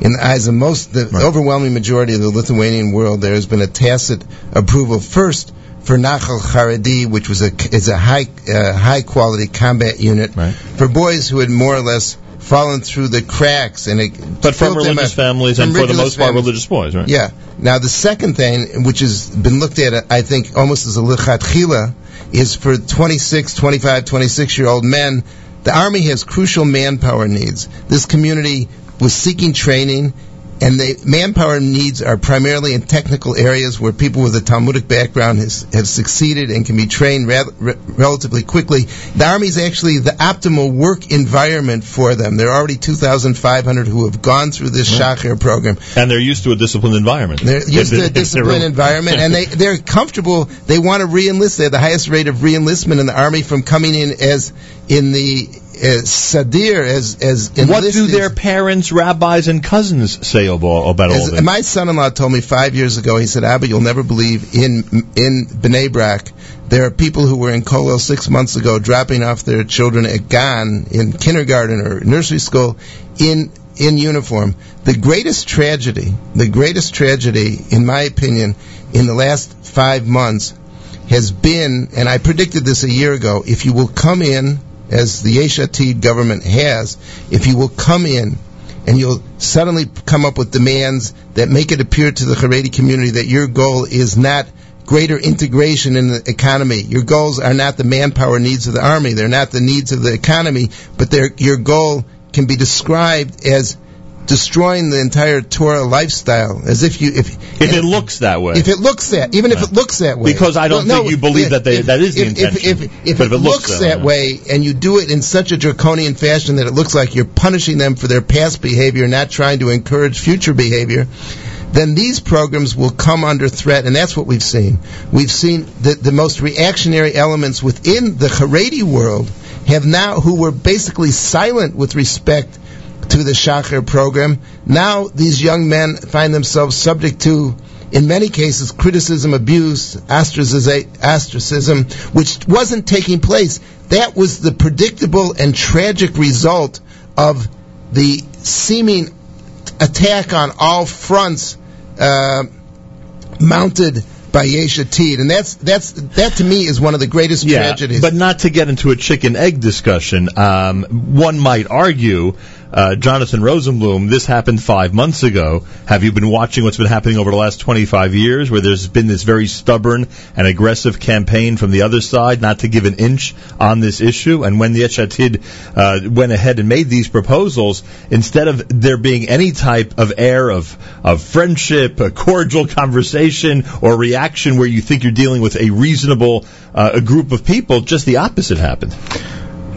in the eyes of most, the overwhelming majority of the Lithuanian world, there has been a tacit approval first for Nachal Haredi, which was a is a high uh, high quality combat unit for boys who had more or less fallen through the cracks and it but from religious families from and for the most part religious boys, right? Yeah. Now the second thing, which has been looked at, I think, almost as a lichatchila, is for 26, 25, 26 year old men. The army has crucial manpower needs. This community was seeking training. And the manpower needs are primarily in technical areas where people with a Talmudic background has, have succeeded and can be trained ra- re- relatively quickly. The Army is actually the optimal work environment for them. There are already 2,500 who have gone through this mm-hmm. Shachar program. And they're used to a disciplined environment. They're used to a disciplined environment, and they they're comfortable. They want to reenlist. They have the highest rate of reenlistment in the army from coming in as in the sadir as as What do their parents, rabbis, and cousins say about, about all this? my son-in-law told me five years ago. He said, "Abba, you'll never believe in in Bnei Brak. There are people who were in Kolel six months ago dropping off their children at Gan in kindergarten or nursery school in in uniform. The greatest tragedy, the greatest tragedy, in my opinion, in the last five months has been, and I predicted this a year ago, if you will come in, as the Yesh Atid government has, if you will come in and you'll suddenly come up with demands that make it appear to the Haredi community that your goal is not greater integration in the economy. Your goals are not the manpower needs of the army. They're not the needs of the economy, but your goal can be described as destroying the entire Torah lifestyle, as if you if if it looks that way. if it looks that even if it looks that way Because I don't Well, think you believe that they- that is the if, intention. if, if, if But it, looks, that way and you do it in such a draconian fashion that it looks like you're punishing them for their past behavior not trying to encourage future behavior then these programs will come under threat, and that's what we've seen. We've seen that the most reactionary elements within the Haredi world have now, who were basically silent with respect to the Shachar program. Now these young men find themselves subject to, in many cases, criticism, abuse, ostracism, which wasn't taking place. That was the predictable and tragic result of the seeming attack on all fronts uh, mounted by Yesh Atid, and that's that's that to me is one of the greatest Yeah, tragedies. but not to get into a chicken egg discussion. Um, one might argue, uh, Jonathan Rosenblum, this happened five months ago. Have you been watching what's been happening over the last 25 years, where there's been this very stubborn and aggressive campaign from the other side not to give an inch on this issue? And when the Yesh Atid uh, went ahead and made these proposals, instead of there being any type of air of of friendship, a cordial conversation, or reaction where you think you're dealing with a reasonable uh, a group of people, just the opposite happened.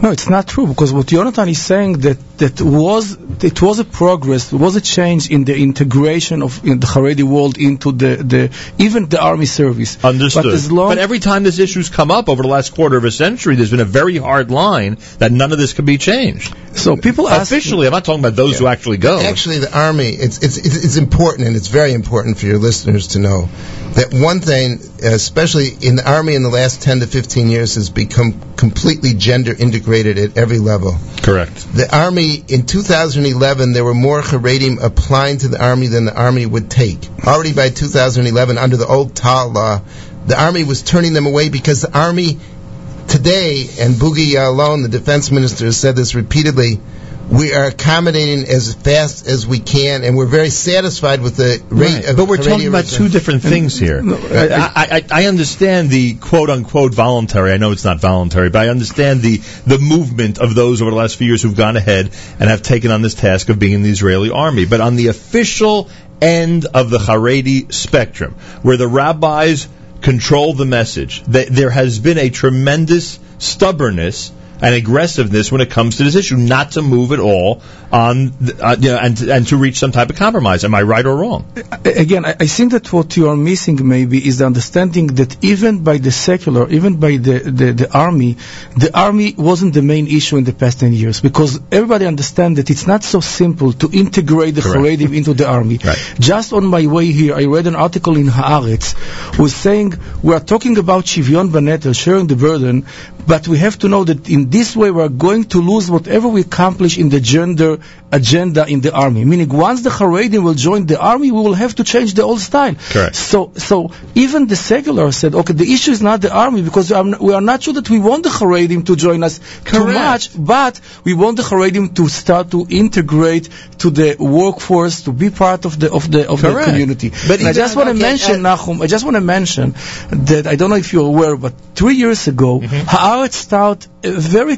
No, it's not true because what Jonathan is saying that that was it was a progress, it was a change in the integration of in the Haredi world into the, the even the army service. Understood. But as long but every time this issue's come up over the last quarter of a century, there's been a very hard line that none of this can be changed. So people ask officially. I'm not talking about those who actually go. Actually, the army it's, it's it's it's important and it's very important for your listeners to know that one thing, especially in the army in the last 10 to 15 years, has become completely gender integrated at every level. Correct. The army in 2011, there were more Haredim applying to the army than the army would take. Already by 2011, under the old Tal law, the army was turning them away because the army today, and Boogie Ya'alon, the defense minister, has said this repeatedly. We are accommodating as fast as we can, and we're very satisfied with the rate Right. But we're talking about two different things here. Uh, I, I, I understand the quote unquote voluntary. I know it's not voluntary, but I understand the, the movement of those over the last few years who've gone ahead and have taken on this task of being in the Israeli army. But on the official end of the Haredi spectrum, where the rabbis control the message, th- there has been a tremendous stubbornness and aggressiveness when it comes to this issue, not to move at all on, uh, you know, and and to reach some type of compromise. Am I right or wrong? again, I, I think that what you are missing maybe is the understanding that even by the secular, even by the, the, the army, the army wasn't the main issue in the past 10 years because everybody understands that it's not so simple to integrate the Correct. Haredim into the army. Just on my way here, I read an article in Haaretz was saying we are talking about Shivyon Banetel, sharing the burden, but we have to know that in this way we are going to lose whatever we accomplish in the gender agenda in the army. Meaning once the Haredim will join the army, we will have to change the old style. Correct. So, so even the secular said, okay, the issue is not the army because we are not sure that we want the Haredim to join us too much, but we want the Haredim to start to integrate to the workforce, to be part of the of the of the Correct. community. But I just want to okay, mention, Nachum, I just want to mention that I don't know if you're aware, but three years ago, Mm-hmm. Haaretz started a very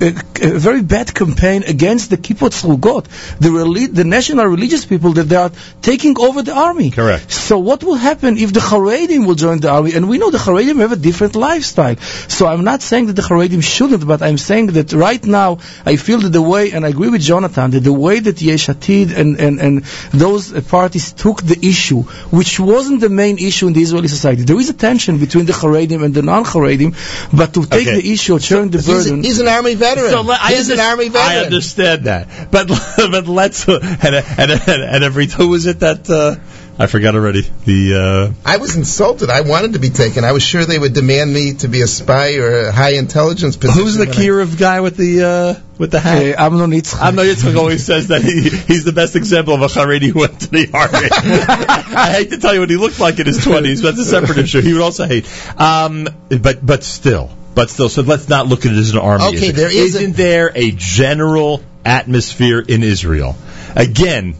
a, a very bad campaign against the Kippot Srugot, the reli- the national religious people that they are taking over the army. Correct. So what will happen if the Haredim will join the army? And we know the Haredim have a different lifestyle. So I'm not saying that the Haredim shouldn't, but I'm saying that right now I feel that the way, and I agree with Jonathan, that the way that Yesh Atid and, and, and those parties took the issue, which wasn't the main issue in the Israeli society. There is a tension between the Haredim and the non-Haredim, but to take Okay. the issue of sharing the He's, a- burden. he's an army veteran. So let- I he's an under- army I understand that, but but let's and and and, and every who was it that uh, I forgot already the uh, I was insulted. I wanted to be taken. I was sure they would demand me to be a spy or a high intelligence position. who's the when I- guy with the uh, with the hat? Uh, Amnon Yitzchak. Amnon Yitzchak always says that he, he's the best example of a Haredi who went to the army. I hate to tell you what he looked like in his twenties, but that's a separate issue. He would also hate. Um, but but still, but still. So let's not look at it as an army. Okay, issue. there is isn't there a general atmosphere in Israel? Again,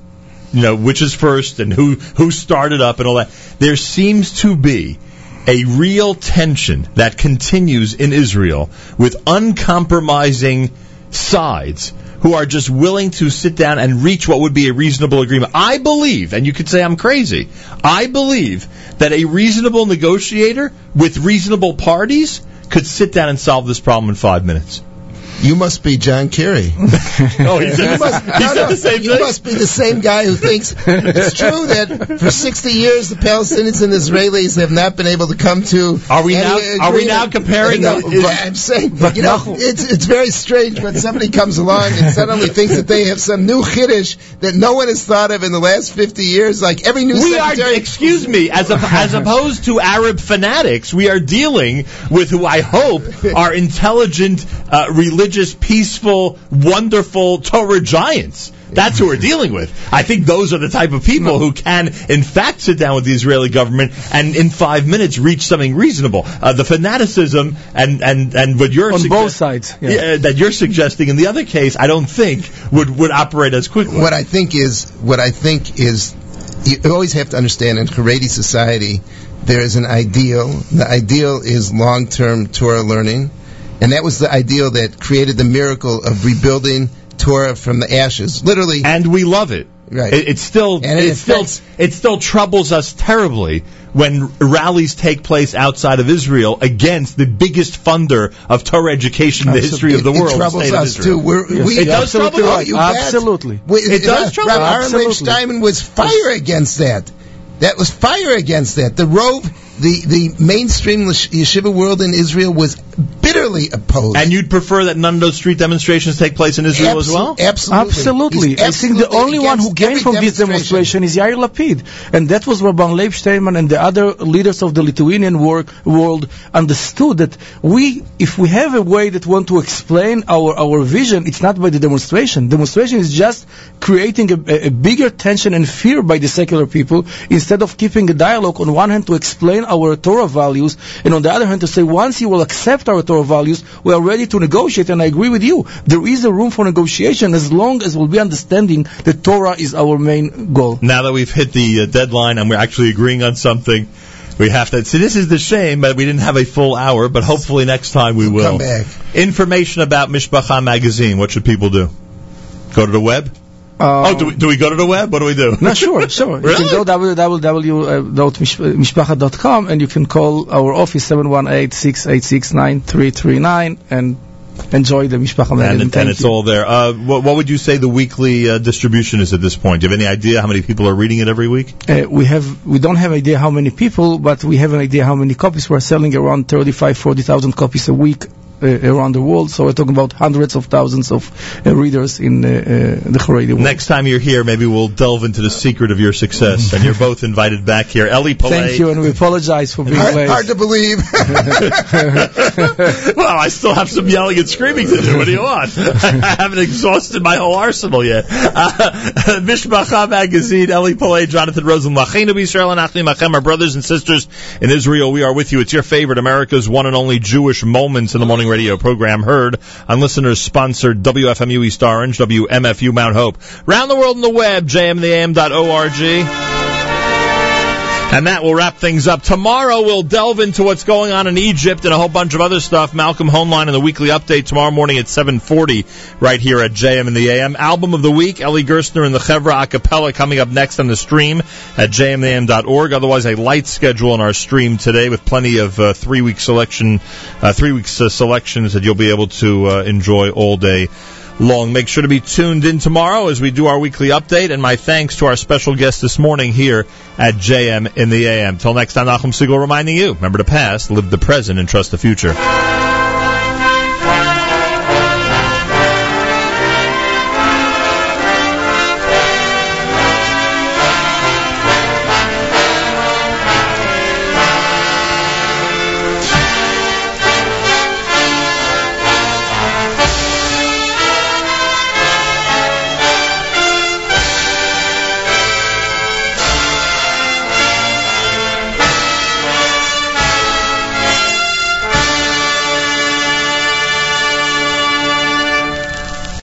you know, which is first and who who started up and all that. There seems to be a real tension that continues in Israel with uncompromising sides who are just willing to sit down and reach what would be a reasonable agreement. I believe, and you could say I'm crazy, I believe that a reasonable negotiator with reasonable parties could sit down and solve this problem in five minutes. You must be John Kerry. Oh, he said, must, he no, said no, the same you thing? must be the same guy who thinks it's true that for 60 years the Palestinians and Israelis have not been able to come to. Are we any now- are we now comparing No, the- but I'm saying, but you know, it's it's very strange when somebody comes along and suddenly thinks that they have some new chiddush that no one has thought of in the last 50 years. Like every new we are, excuse me, as, a, as opposed to Arab fanatics, we are dealing with who I hope are intelligent, uh, religious, peaceful, wonderful Torah giants. That's who we're dealing with. I think those are the type of people who can, in fact, sit down with the Israeli government and in five minutes reach something reasonable. Uh, the fanaticism and, and, and what you're On sugge- both sides, yeah. Yeah, that you're suggesting in the other case, I don't think would, would operate as quickly. what I think is what I think is you always have to understand in Haredi society there is an ideal. The ideal is long-term Torah learning, and that was the ideal that created the miracle of rebuilding Torah from the ashes. Literally, and we love it. Right. It, it's still And it it still it still troubles us terribly when rallies take place outside of Israel against the biggest funder of Torah education in the history of the It- it world. troubles us too. We're, we, it does trouble us. you. Absolutely. We- It does trouble us. Aaron Leib Absolutely. Steinman was fire against that. That was fire against that. The Rove, the, the mainstream yeshiva world in Israel was bitterly opposed. And you'd prefer that none of those street demonstrations take place in Israel as well? Absolutely. Absolutely. He's I think the only one who gained from this demonstration is Yair Lapid. And that was where Rabban Leib Steinman and the other leaders of the Lithuanian work, world understood that we, if we have a way that want to explain our, our vision, it's not by the demonstration. Demonstration is just creating a, a, a bigger tension and fear by the secular people instead of keeping a dialogue on one hand to explain our Torah values and on the other hand to say once you will accept our Torah values, we are ready to negotiate and I agree with you. There is a room for negotiation as long as we'll be understanding that Torah is our main goal. Now that we've hit the uh, deadline and we're actually agreeing on something, we have to. See, this is the shame, but we didn't have a full hour. But hopefully next time we will. come back. Information about Mishpacha magazine. What should people do? Go to the web. Oh, do we, do we go to the web? What do we do? No, sure, sure. You can go www.mishpacha.com and you can call our office 718-686-9339 and enjoy the Mishpacha and, magazine. and Thank it's you. all there. Uh, what, what would you say the weekly uh, distribution is at this point? Do you have any idea how many people are reading it every week? Uh, we have we don't have idea how many people, but we have an idea how many copies we're selling. Around 35, 40,000 copies a week uh, around the world. So we're talking about hundreds of thousands of uh, readers in uh, uh, the Haredi world. Next time you're here, maybe we'll delve into the secret of your success. and you're both invited back here. Eli Paley. Thank you, and we apologize for being Hard, late. hard to believe. well, I still have some yelling and screaming to do. What do you want? I haven't exhausted my whole arsenal yet. Uh, Mishpacha magazine, Eli Paley, Jonathan Rosen, Lachenu Israel and Achim Achem, our brothers and sisters in Israel. We are with you. It's your favorite America's one and only Jewish Moments in the Morning radio program heard on listeners sponsored WFMU East Orange, WMFU Mount Hope. Round the world in the web, jmintheam.org. And that will wrap things up. Tomorrow we'll delve into what's going on in Egypt and a whole bunch of other stuff. Malcolm Hoenlein in the weekly update tomorrow morning at 7:40 right here at JM in the AM. Album of the week, Eli Gerstner and the Chevra Acapella coming up next on the stream at jmam.org. Otherwise, a light schedule on our stream today with plenty of uh, three week selection, uh, three weeks uh, selections that you'll be able to uh, enjoy all day long. Make sure to be tuned in tomorrow as we do our weekly update. And my thanks to our special guest this morning here at JM in the AM. Till next time, Nachum Segal reminding you, remember the past, live the present, and trust the future.